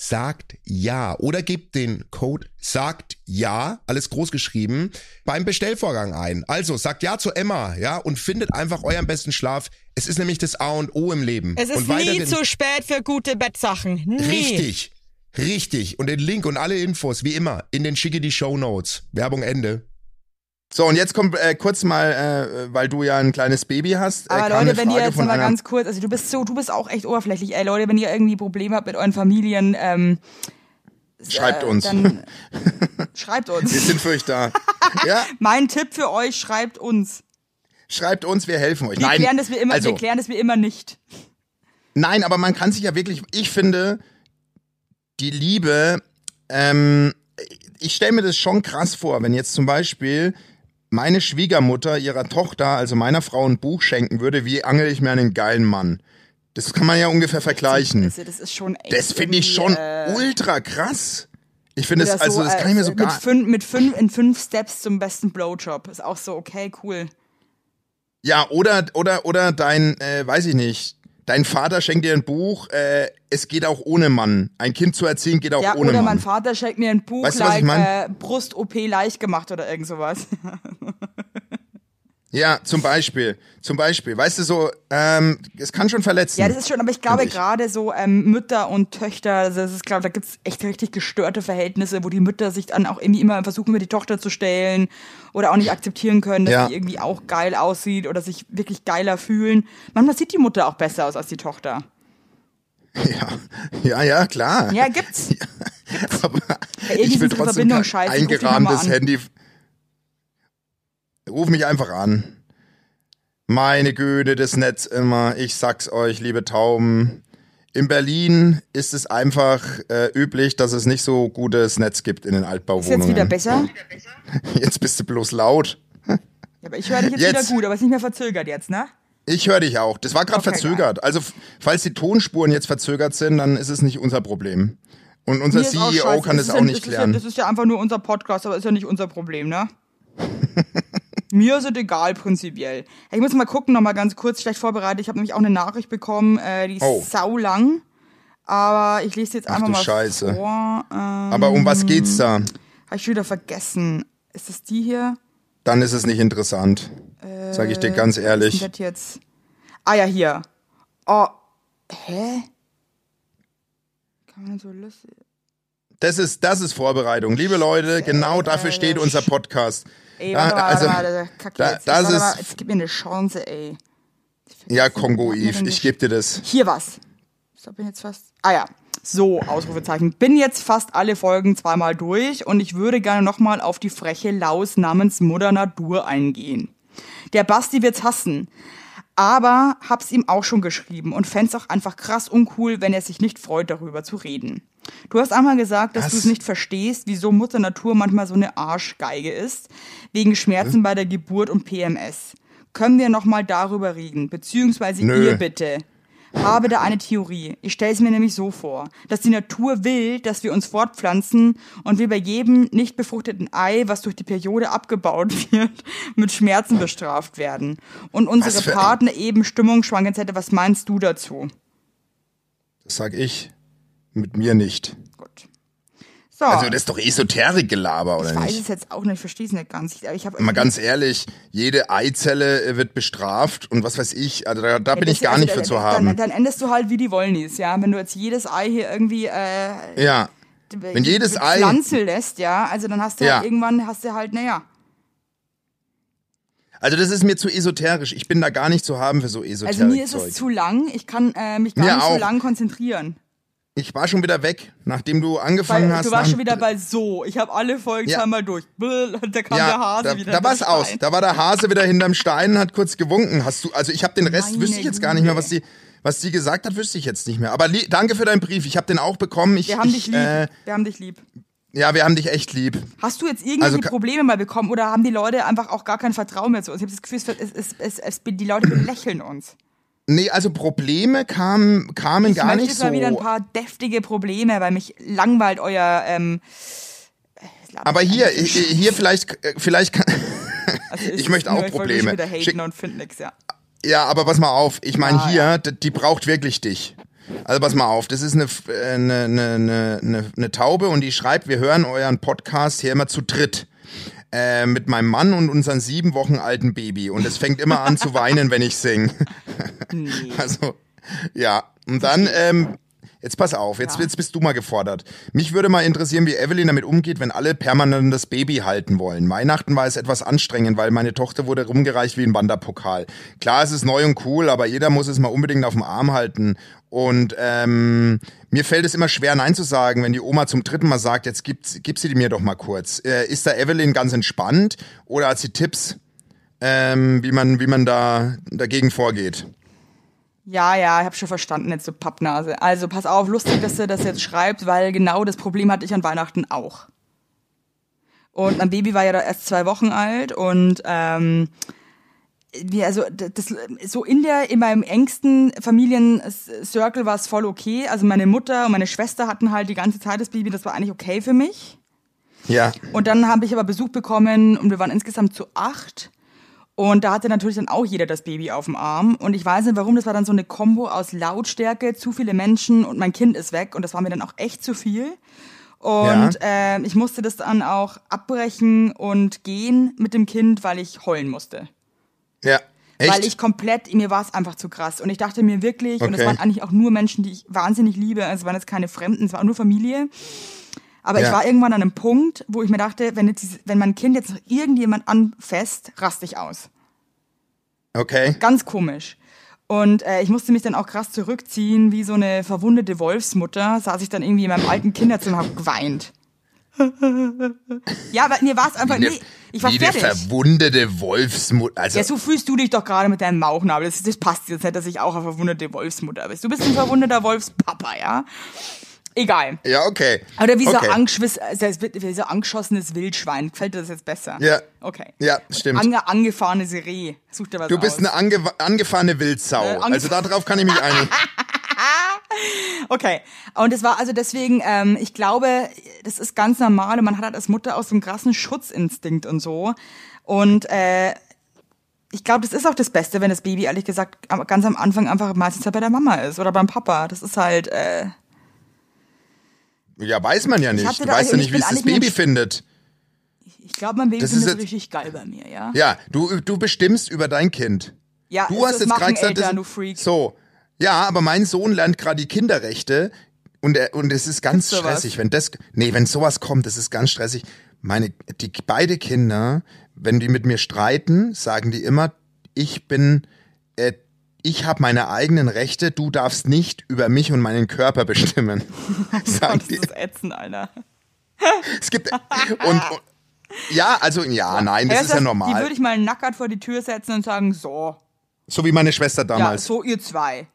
sagt ja oder gebt den Code sagt ja, alles groß geschrieben, beim Bestellvorgang ein. Also sagt ja zu Emma, ja, und findet einfach euren besten Schlaf. Es ist nämlich das A und O im Leben. Es ist und nie zu spät für gute Bettsachen. Nie. Richtig. Richtig. Und den Link und alle Infos, wie immer, in den schicke die Show Notes. Werbung Ende. So, und jetzt kommt äh, kurz mal, äh, weil du ja ein kleines Baby hast. Äh, Aber Leute, wenn ihr Frage jetzt von mal ganz kurz, also du bist so, du bist auch echt oberflächlich, ey Leute, wenn ihr irgendwie Probleme habt mit euren Familien, ähm, Schreibt äh, uns. Dann schreibt Wir uns. sind für euch da. ja, Mein Tipp für euch, schreibt uns. schreibt uns, wir helfen euch. Wir Nein, klären das wir immer, also, wir klären das wir immer nicht. Nein, aber man kann sich ja wirklich, ich finde, die Liebe, ähm, ich stelle mir das schon krass vor, wenn jetzt zum Beispiel meine Schwiegermutter ihrer Tochter, also meiner Frau, ein Buch schenken würde, wie angel ich mir einen geilen Mann. Das kann man ja ungefähr vergleichen. Also, das ist schon echt Das finde ich schon äh, ultra krass. Ich finde das, also so, das äh, kann ich mir so mit gar, fünf, mit fünf, in fünf Steps zum besten Blowjob. Ist auch so, okay, cool. Ja, oder, oder, oder dein, äh, weiß ich nicht, dein Vater schenkt dir ein Buch, äh, es geht auch ohne Mann. Ein Kind zu erziehen geht auch Ja, ohne oder Mann. mein Vater schenkt mir ein Buch, Weißt du, was ich like mein? äh, Brust-OP leicht gemacht oder irgend sowas. Ja, zum Beispiel. Zum Beispiel. Weißt du so, ähm, es kann schon verletzen. Ja, das ist schon, aber ich glaube gerade so ähm, Mütter und Töchter, also das ist, glaube da gibt's echt richtig gestörte Verhältnisse, wo die Mütter sich dann auch irgendwie immer versuchen, über die Tochter zu stellen oder auch nicht akzeptieren können, dass Ja. sie irgendwie auch geil aussieht oder sich wirklich geiler fühlen. Manchmal sieht die Mutter auch besser aus als die Tochter. Ja, ja, ja, klar. Ja, gibt's. Aber irgendwie ich will trotzdem kein dich eingerahmtes nochmal an. Ruf mich einfach an. Meine Güte, das Netz immer. Ich sag's euch, liebe Tauben. In Berlin ist es einfach äh, üblich, dass es nicht so gutes Netz gibt in den Ist Altbauwohnungen. jetzt wieder besser? Jetzt bist du bloß laut. Ja, aber ich höre dich jetzt, Jetzt. wieder gut, aber es ist nicht mehr verzögert jetzt, ne? Ich höre dich auch. Das war gerade Okay, verzögert. Also f- falls die Tonspuren jetzt verzögert sind, dann ist es nicht unser Problem. Und unser ist CEO kann Das das ist auch ja, nicht ist Ja, klären. das ist ja einfach nur unser Podcast, aber ist ja nicht unser Problem, ne? Mir ist es egal, prinzipiell. Ich muss mal gucken, noch mal ganz kurz, schlecht vorbereitet. Ich habe nämlich auch eine Nachricht bekommen, äh, die ist Oh. saulang. Aber ich lese jetzt Ach einfach du mal Scheiße. vor. Ähm, Aber um was geht's da? Habe ich schon wieder vergessen. Ist das die hier? Dann ist es nicht interessant. Sag ich dir ganz Was ist ehrlich. das jetzt? Ah ja, hier. Oh, hä? Kann man so lustig... Das ist, das ist Vorbereitung. Liebe Leute, genau dafür steht unser Podcast. Ey, warte mal, also, warte mal, warte, kacke da- jetzt. das warte ist- mal, jetzt gib mir eine Chance, ey. Ja, Kongo Eve, ich gebe dir das. Hier was. So, bin jetzt fast. Ah ja. So, Ausrufezeichen. Bin jetzt fast alle Folgen zweimal durch und ich würde gerne nochmal auf die freche Laus namens Mutter Natur eingehen. Der Basti wird's hassen. Aber hab's ihm auch schon geschrieben und fänd's auch einfach krass uncool, wenn er sich nicht freut, darüber zu reden. Du hast einmal gesagt, dass du es nicht verstehst, wieso Mutter Natur manchmal so eine Arschgeige ist, wegen Schmerzen bei der Geburt und PMS. Können wir nochmal darüber reden, beziehungsweise Nö. ihr bitte. habe da eine Theorie. Ich stelle es mir nämlich so vor, dass die Natur will, dass wir uns fortpflanzen und wir bei jedem nicht befruchteten Ei, was durch die Periode abgebaut wird, mit Schmerzen bestraft werden. Und unsere Partner eben Stimmungsschwankungen etc. Was meinst du dazu? Das sag ich. Mit mir nicht. Gut. So, Also das ist doch Esoterik-Gelaber, oder ich weiß nicht? es jetzt auch nicht, ich verstehe es nicht ganz. Ich, ich Mal ganz ehrlich, jede Eizelle äh, wird bestraft und was weiß ich, also da, da bin das- ich gar also nicht für dann- zu haben. dann endest du halt wie die Wollnis, ja. Wenn du jetzt jedes Ei hier irgendwie äh, Ja. Wenn jedes Ei- Pflanze lässt, ja, also dann hast du Ja. halt irgendwann hast du halt, naja. Also das ist mir zu esoterisch. Ich bin da gar nicht zu haben für so Also Esoterik-Zeug. mir ist es zu lang, ich kann äh, mich gar Mir nicht so auch. lang konzentrieren. Ich war schon wieder weg, nachdem du Weil angefangen hast. du warst schon wieder bei so. Ich habe alle Folgen Ja. zweimal durch. Und da kam der ja, Hase da, wieder. da hinterm war's aus. Da war der Hase wieder hinterm Stein und hat kurz gewunken. Hast du, also ich habe den Rest, Meine wüsste ich jetzt gar nicht mehr, was die, was die gesagt hat, wüsste ich jetzt nicht mehr. Aber danke für deinen Brief. Ich habe den auch bekommen. Ich, Wir haben ich, dich lieb. Äh, Wir haben dich lieb. ja, wir haben dich echt lieb. Hast du jetzt irgendwelche Also Probleme mal bekommen oder haben die Leute einfach auch gar kein Vertrauen mehr zu uns? Ich habe das Gefühl, es, es, es, es, es, die Leute belächeln uns. Nee, also Probleme kamen, kamen Ich gar nicht so. mal wieder ein paar deftige Probleme, weil mich langweilt euer. Ähm, Aber hier, hier vielleicht, vielleicht kann, also ich es möchte auch Ich Probleme. schon wieder und finde nix, ja. Ja, aber pass mal auf. Ich meine Ja, hier, d- die braucht wirklich dich. Also pass mal auf, das ist eine, F- äh, eine, eine, eine, eine, eine Taube und die schreibt, wir hören euren Podcast hier immer zu dritt. Äh, mit meinem Mann und unserem sieben Wochen alten Baby. Und es fängt immer an zu weinen, wenn ich sing. Nee. Also, ja. Und dann, ähm, jetzt pass auf, jetzt, Ja. jetzt bist du mal gefordert. Mich würde mal interessieren, wie Evelyn damit umgeht, wenn alle permanent das Baby halten wollen. Weihnachten war es etwas anstrengend, weil meine Tochter wurde rumgereicht wie ein Wanderpokal. Klar, es ist neu und cool, aber jeder muss es mal unbedingt auf dem Arm halten. Und ähm, mir fällt es immer schwer, Nein zu sagen, wenn die Oma zum dritten Mal sagt, jetzt gib, gib sie mir doch mal kurz. Äh, ist da Evelyn ganz entspannt oder hat sie Tipps, ähm, wie, man, wie man da dagegen vorgeht? Ja, ja, ich habe schon verstanden, jetzt so Pappnase. Also pass auf, lustig, dass du das jetzt schreibst, weil genau das Problem hatte ich an Weihnachten auch. Und mein Baby war ja da erst zwei Wochen alt und ähm, wir, also das, so in der in meinem engsten Familiencircle war es voll okay. Also meine Mutter und meine Schwester hatten halt die ganze Zeit das Baby, das war eigentlich okay für mich. Ja. Und dann habe ich aber Besuch bekommen und wir waren insgesamt zu acht. Und da hatte natürlich dann auch jeder das Baby auf dem Arm. Und ich weiß nicht warum, das war dann so eine Kombo aus Lautstärke, zu viele Menschen und mein Kind ist weg. Und das war mir dann auch echt zu viel. Und äh, ich musste das dann auch abbrechen und gehen mit dem Kind, weil ich heulen musste. Ja. Echt? Weil ich komplett, mir war es einfach zu krass. Und ich dachte mir wirklich, und es Okay. waren eigentlich auch nur Menschen, die ich wahnsinnig liebe, also es waren jetzt keine Fremden, es war nur Familie. Aber ich Ja. war irgendwann an einem Punkt, wo ich mir dachte, wenn, jetzt, wenn mein Kind jetzt noch irgendjemand anfasst, raste ich aus. Okay. Ganz komisch. Und äh, ich musste mich dann auch krass zurückziehen, wie so eine verwundete Wolfsmutter, saß ich dann irgendwie in meinem alten Kinderzimmer und hab geweint. ja, aber mir war es einfach, eine, nee, ich war wie eine fertig. verwundete Wolfsmutter. Also, Ja, so fühlst du dich doch gerade mit deinem Mauchnabel. Das, das passt jetzt nicht, dass ich auch eine verwundete Wolfsmutter bin. Du bist ein verwundeter Wolfspapa, ja? Egal. ja, okay. Oder wie so, okay. angeschwiss, also wie so angeschossenes Wildschwein. Gefällt dir das jetzt besser? Ja. Okay. Ja, stimmt. Ange angefahrenes Reh. Such dir was Du bist aus. eine ange angefahrene Wildsau. Äh, angef- also darauf kann ich mich einigen. Okay. Und es war also deswegen, ähm, ich glaube, das ist ganz normal und man hat halt als Mutter auch so einen krassen Schutzinstinkt und so. Und äh, ich glaube, das ist auch das Beste, wenn das Baby, ehrlich gesagt, ganz am Anfang einfach meistens halt bei der Mama ist oder beim Papa. Das ist halt, äh, Ja, weiß man ja nicht. Du da- weißt ja ich nicht, wie es das Baby Mensch- findet. ich glaube, mein Baby Das ist findet es richtig geil bei mir, ja? Ja, du, du bestimmst über dein Kind. Ja, Du hast jetzt gerade gesagt, Eltern, das- so. Ja, aber mein Sohn lernt gerade die Kinderrechte und er, und es ist ganz Gibt's stressig, wenn das nee, wenn sowas kommt, das ist ganz stressig. Meine die beide Kinder, wenn die mit mir streiten, sagen die immer, ich bin äh, ich habe meine eigenen Rechte, du darfst nicht über mich und meinen Körper bestimmen. sagen Das die. ist ätzend, Alter. Es gibt und, und ja, also ja, nein, das Ja, ist ja Die normal. würde ich mal nackert vor die Tür setzen und sagen, so, So wie meine Schwester ja, damals. so ihr zwei.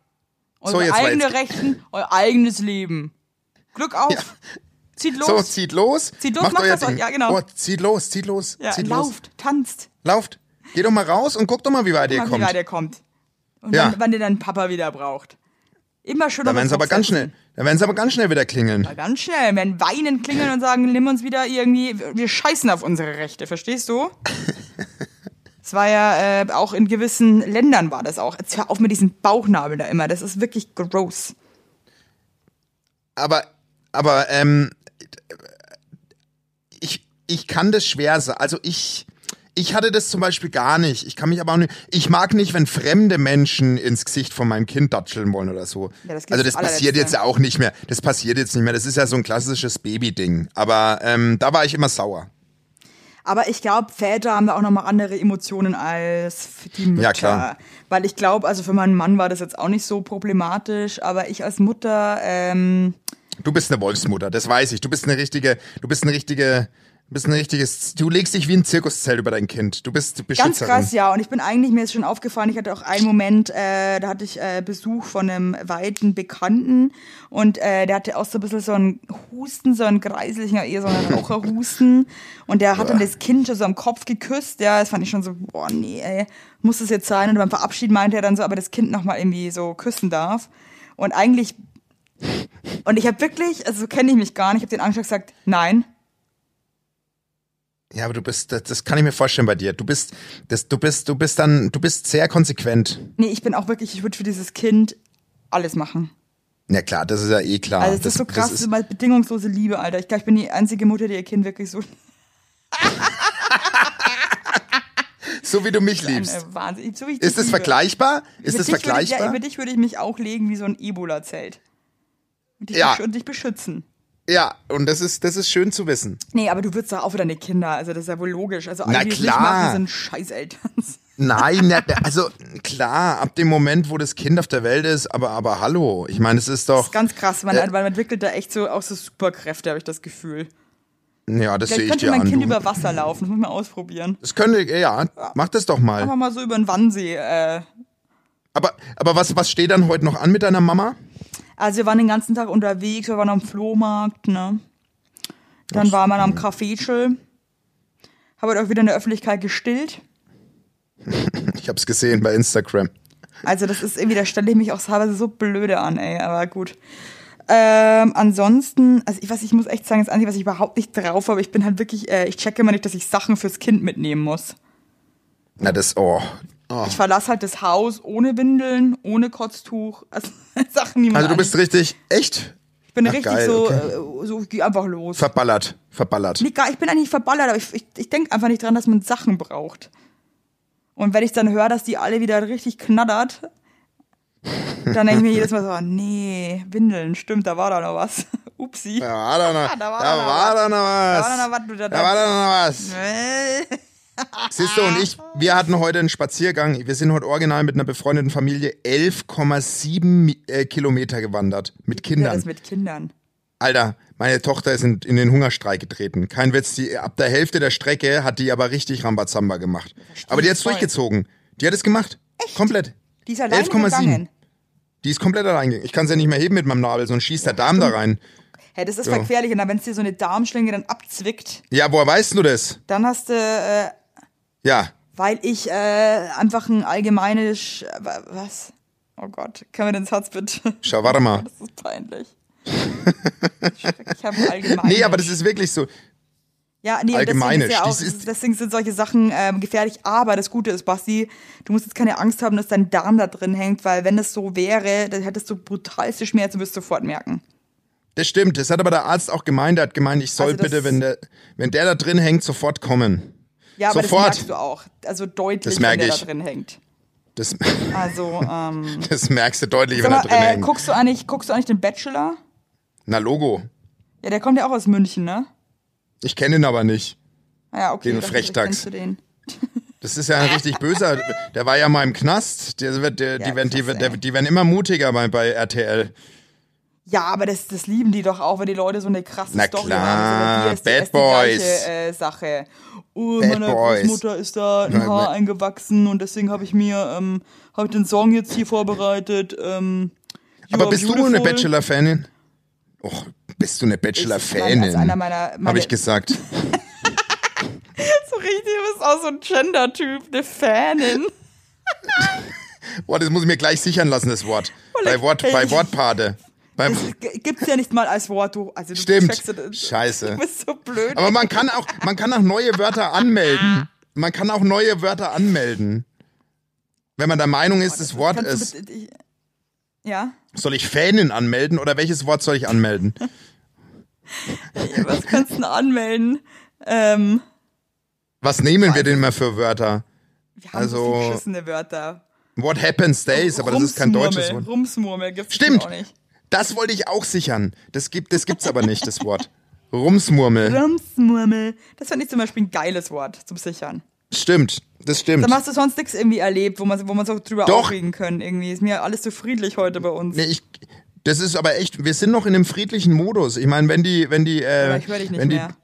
So, Eure ihr zwei, eigene jetzt- Rechten, euer eigenes Leben. Glück auf. Ja. Zieht los. So, zieht los. Zieht los, macht euer was euch- Ding. ja, genau. Oh, zieht los, zieht los, ja, zieht los. lauft, tanzt. Lauft. Geh doch mal raus und guck doch mal, wie weit ihr Mal, wie kommt. weit ihr kommt. Und Ja. wann, wann ihr dann Papa wieder braucht. Immer schön Da werden sie aber ganz schnell, da werden sie aber ganz schnell wieder klingeln. Ganz schnell, wenn weinen klingeln und sagen, nimm uns wieder irgendwie, wir scheißen auf unsere Rechte, verstehst du? Es war ja äh, auch in gewissen Ländern war das auch. Jetzt hör auf mit diesem Bauchnabel da immer, das ist wirklich gross. Aber, aber, ähm, ich, ich kann das schwer sagen. Also ich, ich hatte das zum Beispiel gar nicht. Ich kann mich aber auch nicht, ich mag nicht, wenn fremde Menschen ins Gesicht von meinem Kind datscheln wollen oder so. Ja, das geht also das passiert jetzt ja auch nicht mehr. Das passiert jetzt nicht mehr. Das ist ja so ein klassisches Baby-Ding. Aber, ähm, da war ich immer sauer. Aber ich glaube, Väter haben da auch nochmal andere Emotionen als die Mütter. Ja, klar. Weil ich glaube, also für meinen Mann war das jetzt auch nicht so problematisch, aber ich als Mutter, ähm, Du bist eine Wolfsmutter, das weiß ich. Du bist eine richtige, du bist eine richtige, du bist ein richtiges, du legst dich wie ein Zirkuszelt über dein Kind. Du bist Beschützerin. Ganz krass, ja. Und ich bin eigentlich, mir ist schon aufgefallen, ich hatte auch einen Moment, äh, da hatte ich äh, Besuch von einem weiten Bekannten und äh, der hatte auch so ein bisschen so einen Husten, so einen kreislichen, eher so einen Raucherhusten. Und der hat dann das Kind schon so am Kopf geküsst. Ja, das fand ich schon so, boah, nee, ey, muss das jetzt sein? Und beim Verabschieden meinte er dann so, aber das Kind nochmal irgendwie so küssen darf. Und eigentlich, und ich habe wirklich, also so kenne ich mich gar nicht, ich habe den und gesagt, nein, Ja, aber du bist, das, das kann ich mir vorstellen bei dir. Du bist, das, du bist, du bist dann, du bist sehr konsequent. nee, ich bin auch wirklich, ich würde für dieses Kind alles machen. Ja klar, das ist ja eh klar. Also das, ist so krass, das ist mal bedingungslose Liebe, Alter. Ich glaube, ich bin die einzige Mutter, die ihr Kind wirklich so so wie du mich liebst. Wahnsinn. So Ist das liebe. vergleichbar? Ist das dich würde ich, ja, vergleichbar? über dich würde ich mich auch legen wie so ein Ebola-Zelt. Und Ja. und dich beschützen. Ja, und das ist, das ist schön zu wissen. Nee, aber du würdest doch auch für deine Kinder. Also das ist ja wohl logisch. Also alle, die es nicht machen, sind Scheißeltern. Nein, also klar, ab dem Moment, wo das Kind auf der Welt ist, aber, aber hallo. Ich meine, es ist Das doch, ist ganz krass. Man, Äh. man entwickelt da echt so auch so Superkräfte, habe ich das Gefühl. ja, das sehe ich könnte dir mein an. Kind Du. über Wasser laufen. Das muss man ausprobieren. Das könnte, ja, mach das doch mal. Einfach mal so über den Wannsee. Äh. Aber, aber was, was steht dann heute noch an mit deiner Mama? Also wir waren den ganzen Tag unterwegs. Wir waren am Flohmarkt, ne? Dann war man am Kaffeetschel. Habe heute auch wieder in der Öffentlichkeit gestillt. Ich hab's gesehen bei Instagram. Also das ist irgendwie, da stelle ich mich auch teilweise so blöde an, ey, aber gut. Ähm, ansonsten, also ich weiß, ich muss echt sagen, das Einzige, was ich überhaupt nicht drauf habe, ich bin halt wirklich, äh, ich checke immer nicht, dass ich Sachen fürs Kind mitnehmen muss. Na, das, oh. Oh. Ich verlasse halt das Haus ohne Windeln, ohne Kotztuch, also Sachen, die man Also du bist richtig, echt? ich bin Ach, richtig geil, so, okay. äh, so, ich geh einfach los. Verballert, verballert. Nee, gar- ich bin eigentlich verballert, aber ich, ich, ich denke einfach nicht dran, dass man Sachen braucht. Und wenn ich dann höre, dass die alle wieder richtig knattert, dann denke ich mir jedes Mal so, ah, nee, Windeln, stimmt, da war da noch was. Upsi. Da war da noch, Da war da da noch war was. da noch was. Da war da noch was, Da war da noch was. Siehst du, und ich, wir hatten heute einen Spaziergang. Wir sind heute original mit einer befreundeten Familie 11,7 Mi- äh, Kilometer gewandert. Mit Ja, Kindern. das mit Kindern. Alter, meine Tochter ist in, in den Hungerstreik getreten. Kein Witz, die, ab der Hälfte der Strecke hat die aber richtig Rambazamba gemacht. Aber die hat's voll. durchgezogen. Die hat es gemacht. Komplett. Die ist alleine 11,7. gegangen. Die ist komplett allein gegangen. Ich kann sie ja nicht mehr heben mit meinem Nabel, sonst schießt der Darm da rein. Hey, das ist Ja. gefährlich. Und wenn es dir so eine Darmschlinge dann abzwickt, Ja, woher weißt du das? dann hast du, äh, Ja. weil ich äh, einfach ein allgemeines, Sch- wa- was? Oh Gott, können wir den Satz bitte? Shawarma. Das ist peinlich. ich habe allgemein. Nee, aber das ist wirklich so. Ja, nee, Allgemeinisch. deswegen, ist ja auch, deswegen sind solche Sachen ähm, gefährlich. Aber das Gute ist, Basti, du musst jetzt keine Angst haben, dass dein Darm da drin hängt, weil wenn das so wäre, dann hättest du brutalste Schmerzen, wirst du sofort merken. Das stimmt. Das hat aber der Arzt auch gemeint. Er hat gemeint, ich soll Also bitte, wenn der, wenn der da drin hängt, sofort kommen. Ja, aber Sofort. das merkst du auch. Also deutlich, wenn der ich. da drin hängt. Das, Also, ähm. das merkst du deutlich, wenn er mal, drin äh, hängt. guckst, du eigentlich, guckst du eigentlich den Bachelor? Na, Logo. Ja, der kommt ja auch aus München, ne? Ich kenne ihn aber nicht. Ah Ja, okay. Den Frechdachs. den. Das ist ja ein richtig böser. Der war ja mal im Knast. Der wird, der, Ja, die, werden, die, krass, der, ey. die werden immer mutiger bei, bei RTL. Ja, aber das, das lieben die doch auch, wenn die Leute so eine krasse Na Story klar, haben. So, ist die- Bad ist die gleiche, Boys. äh, Sache. Oh, Bad meiner Boys. Großmutter ist da ein Haar eingewachsen und deswegen habe ich mir, ähm, habe ich den Song jetzt hier vorbereitet. Ähm, Aber bist du eine Beautiful. Bachelor-Fanin? Och, bist du eine Bachelor-Fanin? meine- Habe ich gesagt. So richtig, du bist auch so ein Gender-Typ, eine Fanin. Boah, das muss ich mir gleich sichern lassen, das Wort. Bei, Wort, bei Wortpade. Beim, Das gibt's ja nicht mal als Wort. Du, also du Stimmt. checkst das- Scheiße. Du bist so blöd. aber man kann auch, man kann auch neue Wörter anmelden. Man kann auch neue Wörter anmelden. Wenn man der Meinung ist, das Wort du ist. ich- Ja? Soll ich Fähnen anmelden oder welches Wort soll ich anmelden? Was kannst du denn anmelden? Ähm, Was nehmen wir denn immer für Wörter? wir haben Also- so beschissene Wörter. What happens days, aber das ist kein deutsches Wort. Rumsmurmel gibt's Stimmt. auch nicht. Das wollte ich auch sichern. Das gibt, das gibt's aber nicht, das Wort. Rumsmurmel. Rumsmurmel. Das fand ich zum Beispiel ein geiles Wort zum Sichern. Stimmt, das stimmt. Dann hast du sonst nichts irgendwie erlebt, wo man, wo man so drüber Doch. aufregen können. Irgendwie ist mir alles so friedlich heute bei uns. Nee, ich, das ist aber echt, wir sind noch in einem friedlichen Modus. Ich meine, wenn die, wenn die, äh, Aber ich höre dich nicht wenn die, mehr.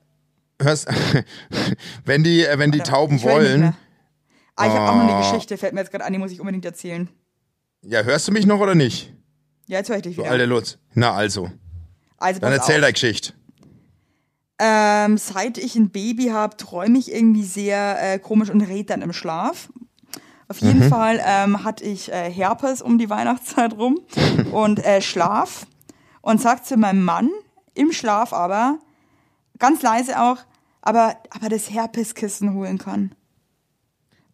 hörst, wenn die, äh, wenn die Tauben Ich wollen. Ah, ich habe auch noch Oh. eine Geschichte, fällt mir jetzt gerade an, die muss ich unbedingt erzählen. ja, hörst du mich noch oder nicht? Ja, jetzt höre ich dich Du wieder. alter Lutz. Na also, also, dann erzähl auf. deine Geschichte. Ähm, seit ich ein Baby habe, träume ich irgendwie sehr äh, komisch und red dann im Schlaf. Auf Mhm. jeden Fall ähm, hatte ich äh, Herpes um die Weihnachtszeit rum und äh, Schlaf und sagt zu meinem Mann im Schlaf aber, ganz leise auch, aber, aber das Herpeskissen holen kann.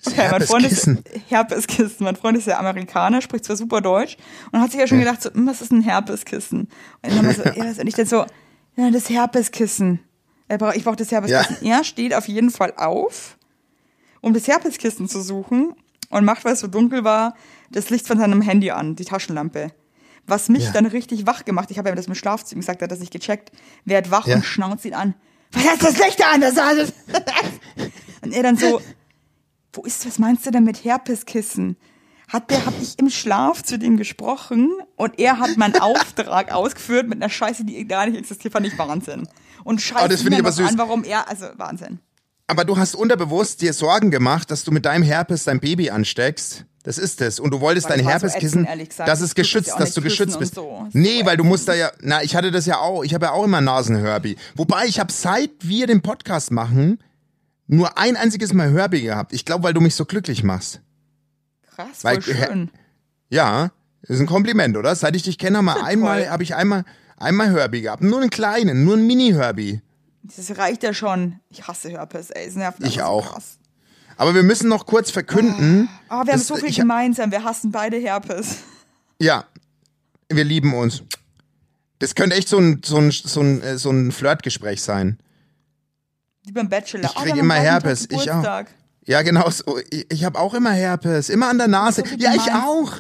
Das Okay, mein Freund ist Herpeskissen. Mein Freund ist ja Amerikaner, spricht zwar super Deutsch und hat sich ja schon gedacht, so, hm, was ist ein Herpeskissen? Und dann so, ja? Und ich dann so, ja, das Herpeskissen. Er Ich brauche das Herpeskissen. Er steht auf jeden Fall auf, um das Herpeskissen zu suchen und macht, weil es so dunkel war, das Licht von seinem Handy an, die Taschenlampe. Was mich Ja. dann richtig wach gemacht, ich habe ja das im Schlaf zu ihm gesagt, er hat das nicht gecheckt, werd wach Ja. und schnauzt ihn an. Was heißt das Licht an? Das alles. und er dann so, wo ist, was meinst du denn mit Herpeskissen? Hat der, hab ich im Schlaf zu dem gesprochen und er hat meinen Auftrag ausgeführt mit einer Scheiße, die gar nicht existiert, fand ich Wahnsinn. Und scheiße Oh, das finde ich aber süß. an, warum er, also Wahnsinn. Aber du hast unterbewusst dir Sorgen gemacht, dass du mit deinem Herpes dein Baby ansteckst. Das ist es. Und du wolltest dein war so Herpeskissen, ätzend, das geschützt, ja auch dass du geschützt bist. so. Ist Nee, so weil du musst da ja, na, ich hatte das ja auch. Ich habe ja auch immer Nasenhörbi. Wobei ich habe seit wir den Podcast machen nur ein einziges Mal Hörbi gehabt. Ich glaube, weil du mich so glücklich machst. Krass, Weil- voll schön. Ja, das ist ein Kompliment, oder? Seit ich dich kenne, mal einmal habe ich einmal einmal Hörbi gehabt, nur einen kleinen, nur einen Mini Hörbi. Das reicht ja schon. Ich hasse Herpes, ey. Es nervt Ich auch. krass. Aber wir müssen noch kurz verkünden. Aber wir haben so viel ich, gemeinsam. Wir hassen beide Herpes. Ja, wir lieben uns. Das könnte echt so ein, so ein, so ein, äh, so ein Flirtgespräch sein. Wie beim Bachelor. Ich krieg haben immer Herpes, ich auch. Ja, genau so. Ich, ich habe auch immer Herpes, immer an der Nase. So Ja, ich auch.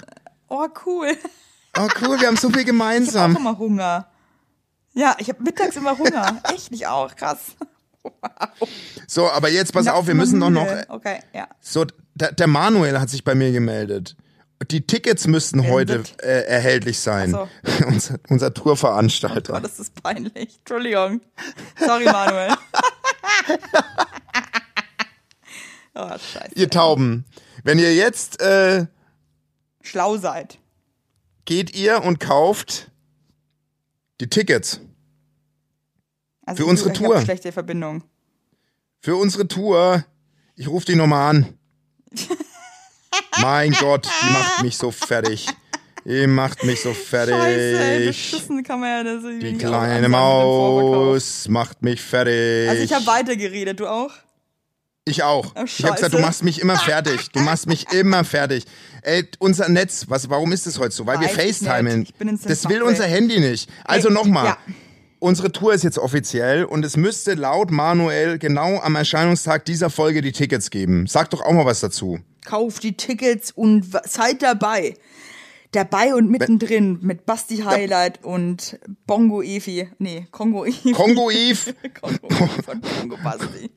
Oh, cool. Oh, cool, wir haben so viel Ich habe auch gemeinsam. immer Hunger. Ja, ich habe mittags immer Hunger. Echt, ich auch. Krass. So, aber jetzt pass Nachts auf, wir müssen doch noch. Okay, ja. So, der, der Manuel hat sich bei mir gemeldet. Die Tickets müssten heute äh, erhältlich sein. Ach unser, unser Tourveranstalter. Oh, das ist peinlich. Entschuldigung. Sorry, Manuel. oh, scheiße. Ihr Tauben, wenn ihr jetzt äh, Schlau seid. geht ihr und kauft die Tickets Also Für unsere ich Tour. Schlechte Verbindung. für unsere Tour. Ich rufe die nochmal an. Mein Gott, die macht mich so fertig. Die macht mich so Scheiße, ey, fertig. kann man ja das Die irgendwie kleine. Maus macht mich fertig. Also ich habe weitergeredet, du auch? Ich auch. Oh, ich habe gesagt, du machst mich immer fertig. Du machst mich immer fertig. Ey, unser Netz, was, warum ist das heute so? Weil wir Weiß ich FaceTimen. Das will unser Handy nicht. Also nochmal. ja. Unsere Tour ist jetzt offiziell und es müsste laut Manuel genau am Erscheinungstag dieser Folge die Tickets geben. Sag doch auch mal was dazu. Kauft die Tickets und seid dabei. Dabei und mittendrin mit Basti Highlight und Bongo Evi. Nee, Kongo Evi. Kongo Eve. Kongo von Kongo Basti.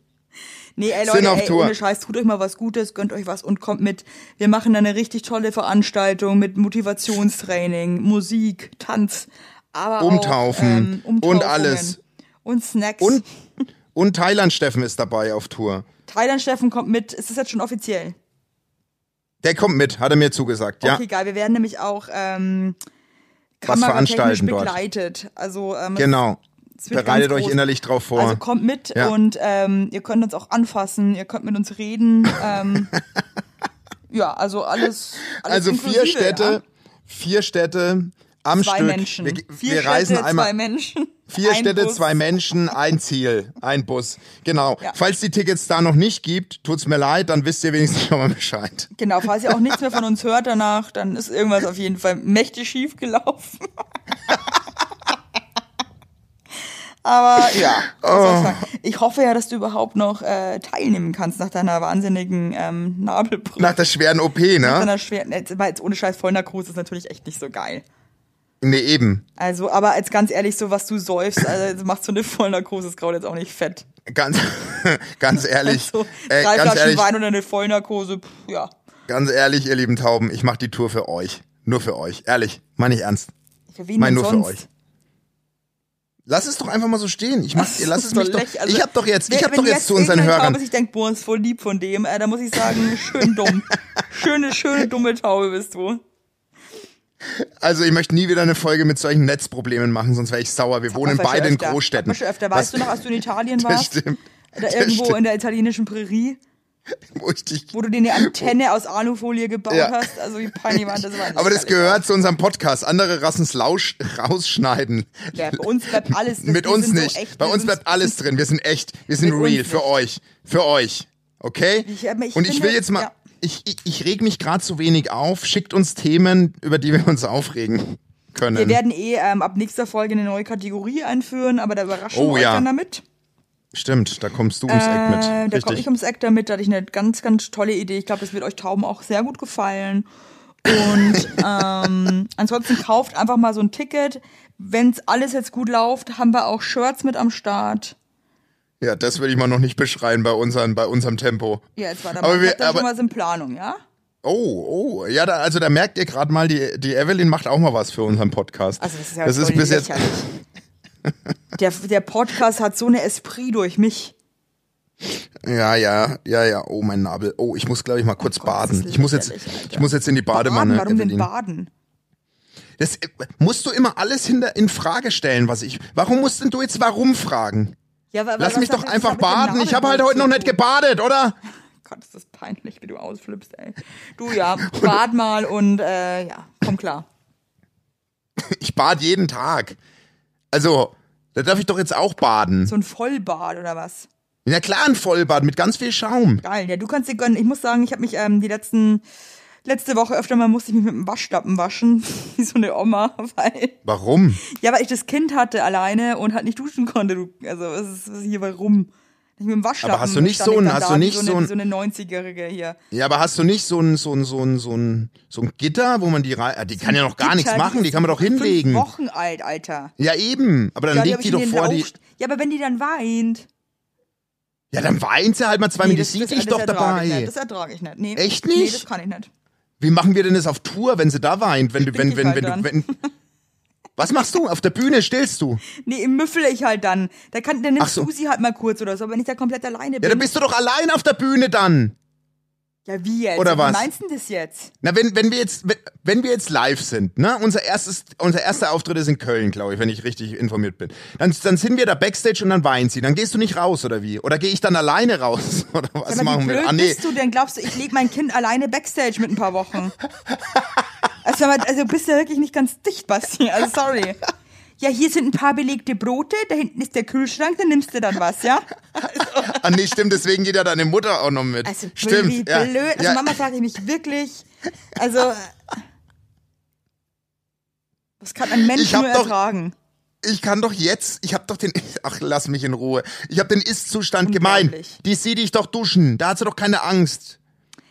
Nee, ey Leute, auf ey, ohne Scheiß, tut euch mal was Gutes, gönnt euch was und kommt mit. Wir machen eine richtig tolle Veranstaltung mit Motivationstraining, Musik, Tanz, aber Umtaufen auch, ähm, und alles. Und Snacks. Und, und Thailand Steffen ist dabei auf Tour. Thailand Steffen kommt mit. Ist das jetzt schon offiziell? Der kommt mit, hat er mir zugesagt. Ja, Okay, geil. Wir werden nämlich auch ähm, Was veranstalten dort. begleitet. Also ähm, genau. Bereitet euch innerlich drauf vor. Also kommt mit Ja. und ähm, ihr könnt uns auch anfassen, ihr könnt mit uns reden. Ähm, Ja, also alles. alles Also vier Städte, Ja? vier Städte am Zwei Stück. Menschen. Wir, vier wir reisen Städte, einmal zwei Menschen. Vier ein Städte, Bus. zwei Menschen, ein Ziel, ein Bus. Genau. Ja. Falls die Tickets da noch nicht gibt, tut's mir leid, dann wisst ihr wenigstens schon mal Bescheid. Genau, falls ihr auch nichts mehr von uns hört danach, dann ist irgendwas auf jeden Fall mächtig schief gelaufen. Aber ja, Oh. ich, hoffe ja, dass du überhaupt noch äh, teilnehmen kannst nach deiner wahnsinnigen ähm, Nabelbrücke. Nach der schweren OP, Nach ne? deiner schweren, jetzt ohne Scheiß Vollnarkose ist natürlich echt nicht so geil. Nee, eben. Also, aber als ganz ehrlich, so was du säufst, also macht so eine Vollnarkose ist gerade jetzt auch nicht fett. Ganz, ganz ehrlich, So, äh, drei ganz Flaschen ehrlich, Wein und eine Vollnarkose, pff, ja. ganz ehrlich, ihr lieben Tauben, ich mache die Tour für euch. Nur für euch. Ehrlich, meine ich ernst. Für wen Mein nur für sonst? euch. Lass es doch einfach mal so stehen. Ich mach, lass es mich doch lächerlich. Also, ich hab doch jetzt, ich hab doch jetzt zu unseren Hörern. Taube sich denkt, boah, ist voll lieb von dem, äh, da muss ich sagen, schön dumm. schöne, schöne dumme Taube bist du. Also ich möchte nie wieder eine Folge mit solchen Netzproblemen machen, sonst wäre ich sauer. Wir wohnen beide in Großstädten. schon öfter. Weißt Was- du noch, als du in Italien Das warst? stimmt. Oder irgendwo stimmt. in der italienischen Prärie, Wo ich dich wo du dir eine Antenne aus Alufolie gebaut Ja. hast. Also wie peinlich war das? War Aber das gehört zu unserem Podcast. Andere Rassens lausch, rausschneiden. Ja, bei uns bleibt alles. das- Mit uns sind so nicht. echt, Bei uns bleibt alles drin. Wir sind echt. Wir sind real. Für nicht. euch. Für euch. Okay? Ich- ich Und ich will jetzt mal. ja. Ich, ich, ich reg mich gerade zu wenig auf. Schickt uns Themen, über die wir uns aufregen können. Wir werden eh ähm, ab nächster Folge eine neue Kategorie einführen, aber da überraschen Oh, wir euch ja. dann damit. Stimmt, da kommst du ums Eck mit. Äh, da komme Richtig. ich ums Eck damit, da hatte ich eine ganz, ganz tolle Idee. Ich glaube, das wird euch Tauben auch sehr gut gefallen. Und ähm, ansonsten kauft einfach mal so ein Ticket. Wenn's alles jetzt gut läuft, haben wir auch Shirts mit am Start. Ja, das will ich mal noch nicht beschreien bei, unseren, bei unserem Tempo. Ja, jetzt war da Aber wir- aber- schon was in Planung, ja? Oh, oh, ja, da, also da merkt ihr gerade mal, die, die Evelyn macht auch mal was für unseren Podcast. Also das ist ja das ist bis jetzt. Der, der Podcast hat so eine Esprit durch mich. ja, ja, ja, ja, oh, mein Nabel. Oh, ich muss, glaube ich, mal kurz Gott, das baden. Ich muss jetzt, Alter. ich muss jetzt in die Badewanne, Baden, warum denn Evelyn. baden? Das, äh, musst du immer alles hinter, in Frage stellen, was ich, warum musst denn du jetzt warum fragen? Ja, wa- Lass mich doch einfach baden. Ich habe halt heute noch nicht gebadet, oder? Gott, ist das peinlich, wie du ausflippst, ey. Du, ja, bad mal und, äh, ja, komm klar. Ich bad jeden Tag. Also, da darf ich doch jetzt auch baden. So ein Vollbad oder was? Ja klar, ein Vollbad mit ganz viel Schaum. Geil, ja, du kannst dir gönnen. Ich muss sagen, ich habe mich ähm, die letzten, letzte Woche öfter mal musste ich mich mit dem Waschlappen waschen, wie so eine Oma, weil, Warum? ja, weil ich das Kind hatte alleine und halt nicht duschen konnte. Du, also, was ist, was ist hier, warum? Ich mit dem Waschlappen. Aber hast du nicht so ich ein- dann hast da du nicht so so eine, so eine 90-Jährige hier. Ja, aber hast du nicht so ein, so ein, so ein, so ein, so ein Gitter, wo man die rein, ah, die kann ja noch gar nichts Gitter, machen, die kann man doch hinlegen. Fünf Wochen alt, Alter. Ja eben, aber dann Ja, legt die doch vor die, Lauch- Ja, aber wenn die dann weint. ja dann weint sie halt mal zwei Nee, Minuten, die das, sieht das, dich das doch ertrage Ich dabei. nicht. Das ertrage ich nicht. Nee. Echt Nee, nicht? das kann ich nicht. Wie machen wir denn das auf Tour, wenn sie da weint, wenn du, wenn, wenn, halt wenn du, wenn, was machst du? Auf der Bühne stillst du? Nee, im müffel ich halt dann. Da kann, dann nimmst so. du sie halt mal kurz oder so, wenn ich da komplett alleine Ja, bin. dann bist du doch allein auf der Bühne dann. Ja, wie jetzt? Oder wie was? meinst du denn das jetzt? Na, wenn, wenn wir jetzt, wenn, wenn wir jetzt live sind, ne, unser erstes, unser erster Auftritt ist in Köln, glaube ich, wenn ich richtig informiert bin. Dann, dann sind wir da Backstage und dann weint sie. Dann gehst du nicht raus, oder wie? Oder gehe ich dann alleine raus? Oder was wie machen wir? Ah, nee. bist du denn? Glaubst du, ich lege mein Kind alleine Backstage mit ein paar Wochen? Also, also bist du wirklich nicht ganz dicht, Basti. Also sorry. Ja, hier sind ein paar belegte Brote, da hinten ist der Kühlschrank, da nimmst du dann was, ja? Ah, nee, stimmt, deswegen geht ja deine Mutter auch noch mit. Also stimmt. wie ja. blöd. Also ja. Mama frage ich mich wirklich, also was kann ein Mensch nur doch- ertragen? Ich kann doch jetzt, ich hab doch den, ach, lass mich in Ruhe. Ich hab den Ist-Zustand gemeint. Die sieht dich doch duschen. Da hat sie doch keine Angst.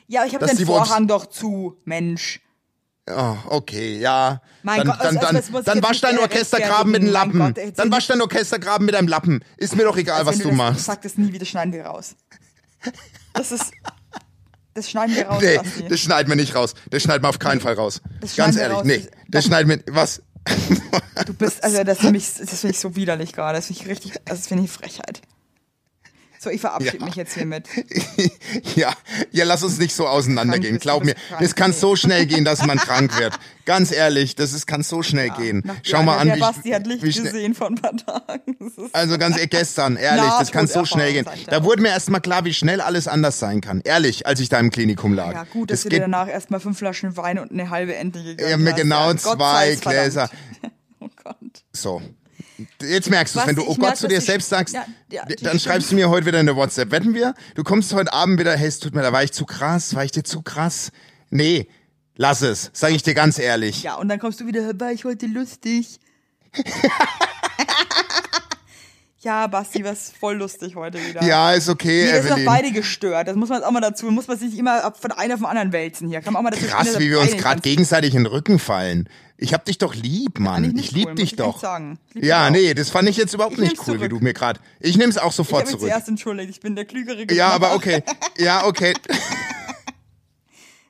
Ja, ich habe den Vorhang doch zu, Mensch. Oh, okay, ja. Mein dann Gott, dann, also, dann, ich dann wasch mehr Orchestergraben mit. Mein Lappen. Gott, dann jetzt- wasch deinen Orchestergraben mit deinem Lappen. Ist mir doch egal, was Wenn du das, machst. Sag das nie wieder, schneiden wir raus. Das ist, das schneiden wir raus, Nee, Basti. das schneiden wir nicht raus. Das schneiden wir auf keinen Fall raus. Das Ganz ehrlich, raus. nee. Das schneiden wir, was? Du bist, also das finde ich, das finde ich so widerlich gerade. Das finde ich richtig, also das finde ich Frechheit. So, ich verabschiede Ja. mich jetzt hiermit. ja, ja, lass uns nicht so auseinandergehen. Glaub mir, das kann so schnell gehen, dass man krank wird. Ganz ehrlich, das ist, kann so schnell gehen. Nach- Schau ja, mal an, der wie, Basti hat Licht gesehen vor ein paar Tagen. Also ganz ehrlich, gestern, ehrlich, das kann so schnell gehen. Da wurde mir erst mal klar, wie schnell alles anders sein kann. Ehrlich, als ich da im Klinikum lag. ja, gut, dass das dir danach erstmal fünf Flaschen Wein und eine halbe Ente gegönnt ja, mir hast. genau Ja, Gott zwei. Gläser. Oh Gott. So. Jetzt merkst du es, wenn du oh Gott zu dass dir selbst sagst, ja, ja, dann schreibst du mir heute wieder eine WhatsApp. Wetten wir? Du kommst heute Abend wieder, hey, es tut mir, da war ich zu krass, war ich dir zu krass? Nee, lass es, sage ich dir ganz ehrlich. Ja, und dann kommst du wieder, war ich heute lustig? ja, Basti, was voll lustig heute wieder. Ja, ist okay, das ist doch beide gestört. Das muss man jetzt auch mal dazu, muss man sich nicht immer von einer auf den anderen wälzen hier. Kann man auch mal Krass, spielen, wie wir uns gerade gegenseitig in den Rücken fallen. Ich hab dich doch lieb, Mann. ich Ich, lieb cool, dich ich doch. Ich lieb ja, nee, das fand ich jetzt überhaupt Ich nicht cool, wie zurück. du mir gerade. Ich nehm's auch Ich sofort habe mich zurück. zuerst entschuldigt. Ich bin der klügere Ja, Gegner. aber okay. Ja, okay.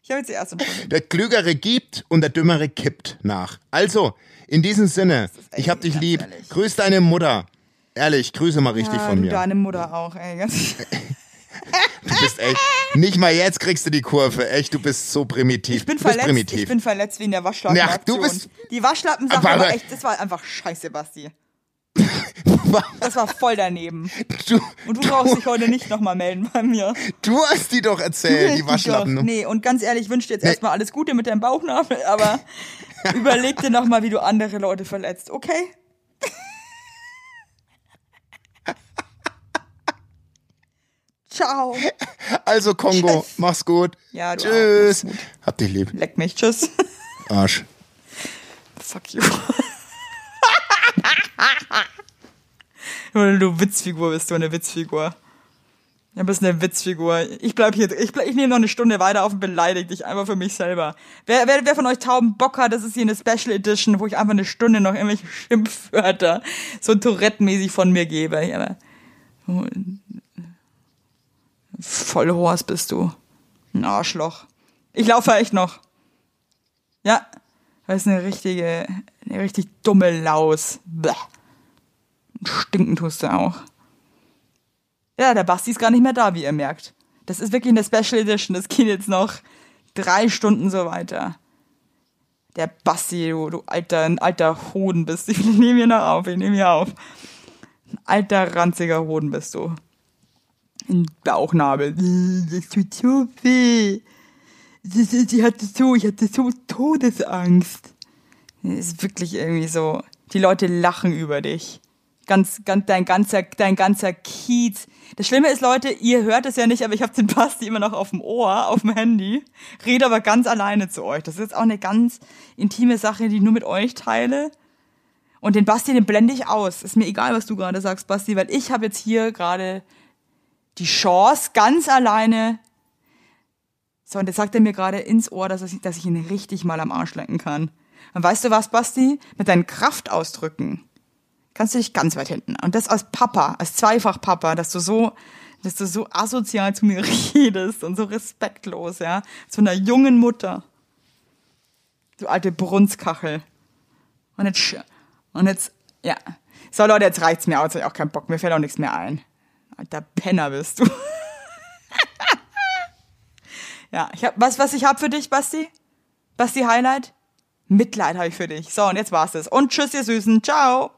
Ich habe mich zuerst entschuldigt. Der Klügere gibt und der Dümmere kippt nach. Also, in diesem Sinne, ich hab dich lieb. ehrlich. Grüß deine Mutter. Ehrlich, grüße mal richtig ja, von du mir. deine Mutter auch, ey. Du bist echt. Nicht mal jetzt kriegst du die Kurve. Echt, du bist so primitiv. Ich bin du verletzt, primitiv. ich bin verletzt wegen der Waschlappen. Ja, du bist- Die Waschlappen-Sache Aber- war echt, das war einfach scheiße, Basti. Das war voll daneben. du, Und du brauchst dich heute nicht nochmal melden bei mir. du hast die doch erzählt, die Waschlappen. Doch, Nee, und ganz ehrlich, ich wünsche dir jetzt erstmal alles Gute mit deinem Bauchnabel, aber überleg dir nochmal, wie du andere Leute verletzt, okay? Ciao. Also, Kongo, mach's gut. Ja, du Tschüss. Hab dich lieb. Leck mich, tschüss. Arsch. Fuck you. du Witzfigur bist du, eine Witzfigur. Du bist eine Witzfigur. Ich bleib hier, ich, ich nehme noch eine Stunde weiter auf und beleidige dich einfach für mich selber. Wer, wer, wer von euch Tauben Bock hat, das ist hier eine Special Edition, wo ich einfach eine Stunde noch irgendwelche Schimpfwörter so Tourette-mäßig von mir gebe. Ja, Voll Horst bist du. Ein Arschloch. Ich laufe echt noch. Ja, das ist eine richtige, eine richtig dumme Laus. Bäh. Stinken tust du auch. Ja, der Basti ist gar nicht mehr da, wie ihr merkt. Das ist wirklich eine Special Edition. Das geht jetzt noch drei Stunden so weiter. Der Basti, du, du alter, ein alter Hoden bist. Ich nehme hier noch auf, ich nehme hier auf. Ein alter, ranziger Hoden bist du. Ein Bauchnabel. Das tut so weh. Sie hatte so, ich hatte so Todesangst. Das ist wirklich irgendwie so. Die Leute lachen über dich. Ganz, ganz, dein ganzer, dein ganzer Kiez. Das Schlimme ist, Leute, ihr hört es ja nicht, aber ich habe den Basti immer noch auf dem Ohr, auf dem Handy, rede aber ganz alleine zu euch. Das ist jetzt auch eine ganz intime Sache, die ich nur mit euch teile. Und den Basti, den blende ich aus. Ist mir egal, was du gerade sagst, Basti, weil ich habe jetzt hier gerade die Chance, ganz alleine so, und jetzt sagt er mir gerade ins Ohr, dass ich, dass ich ihn richtig mal am Arsch lenken kann. Und weißt du was, Basti? Mit deinen Kraftausdrücken kannst du dich ganz weit hinten. Und das als Papa, als Zweifach-Papa, dass du so, dass du so asozial zu mir redest und so respektlos, ja. Zu einer jungen Mutter. Du alte Brunskachel. Und jetzt, und jetzt, ja. So, Leute, jetzt reicht's mir aus. Ich auch keinen Bock. Mir fällt auch nichts mehr ein. Alter Penner bist du. Ja, ich hab, was, was ich hab für dich, Basti? Basti Highlight? Mitleid habe ich für dich. So, und jetzt war's es. Und tschüss, ihr Süßen. Ciao.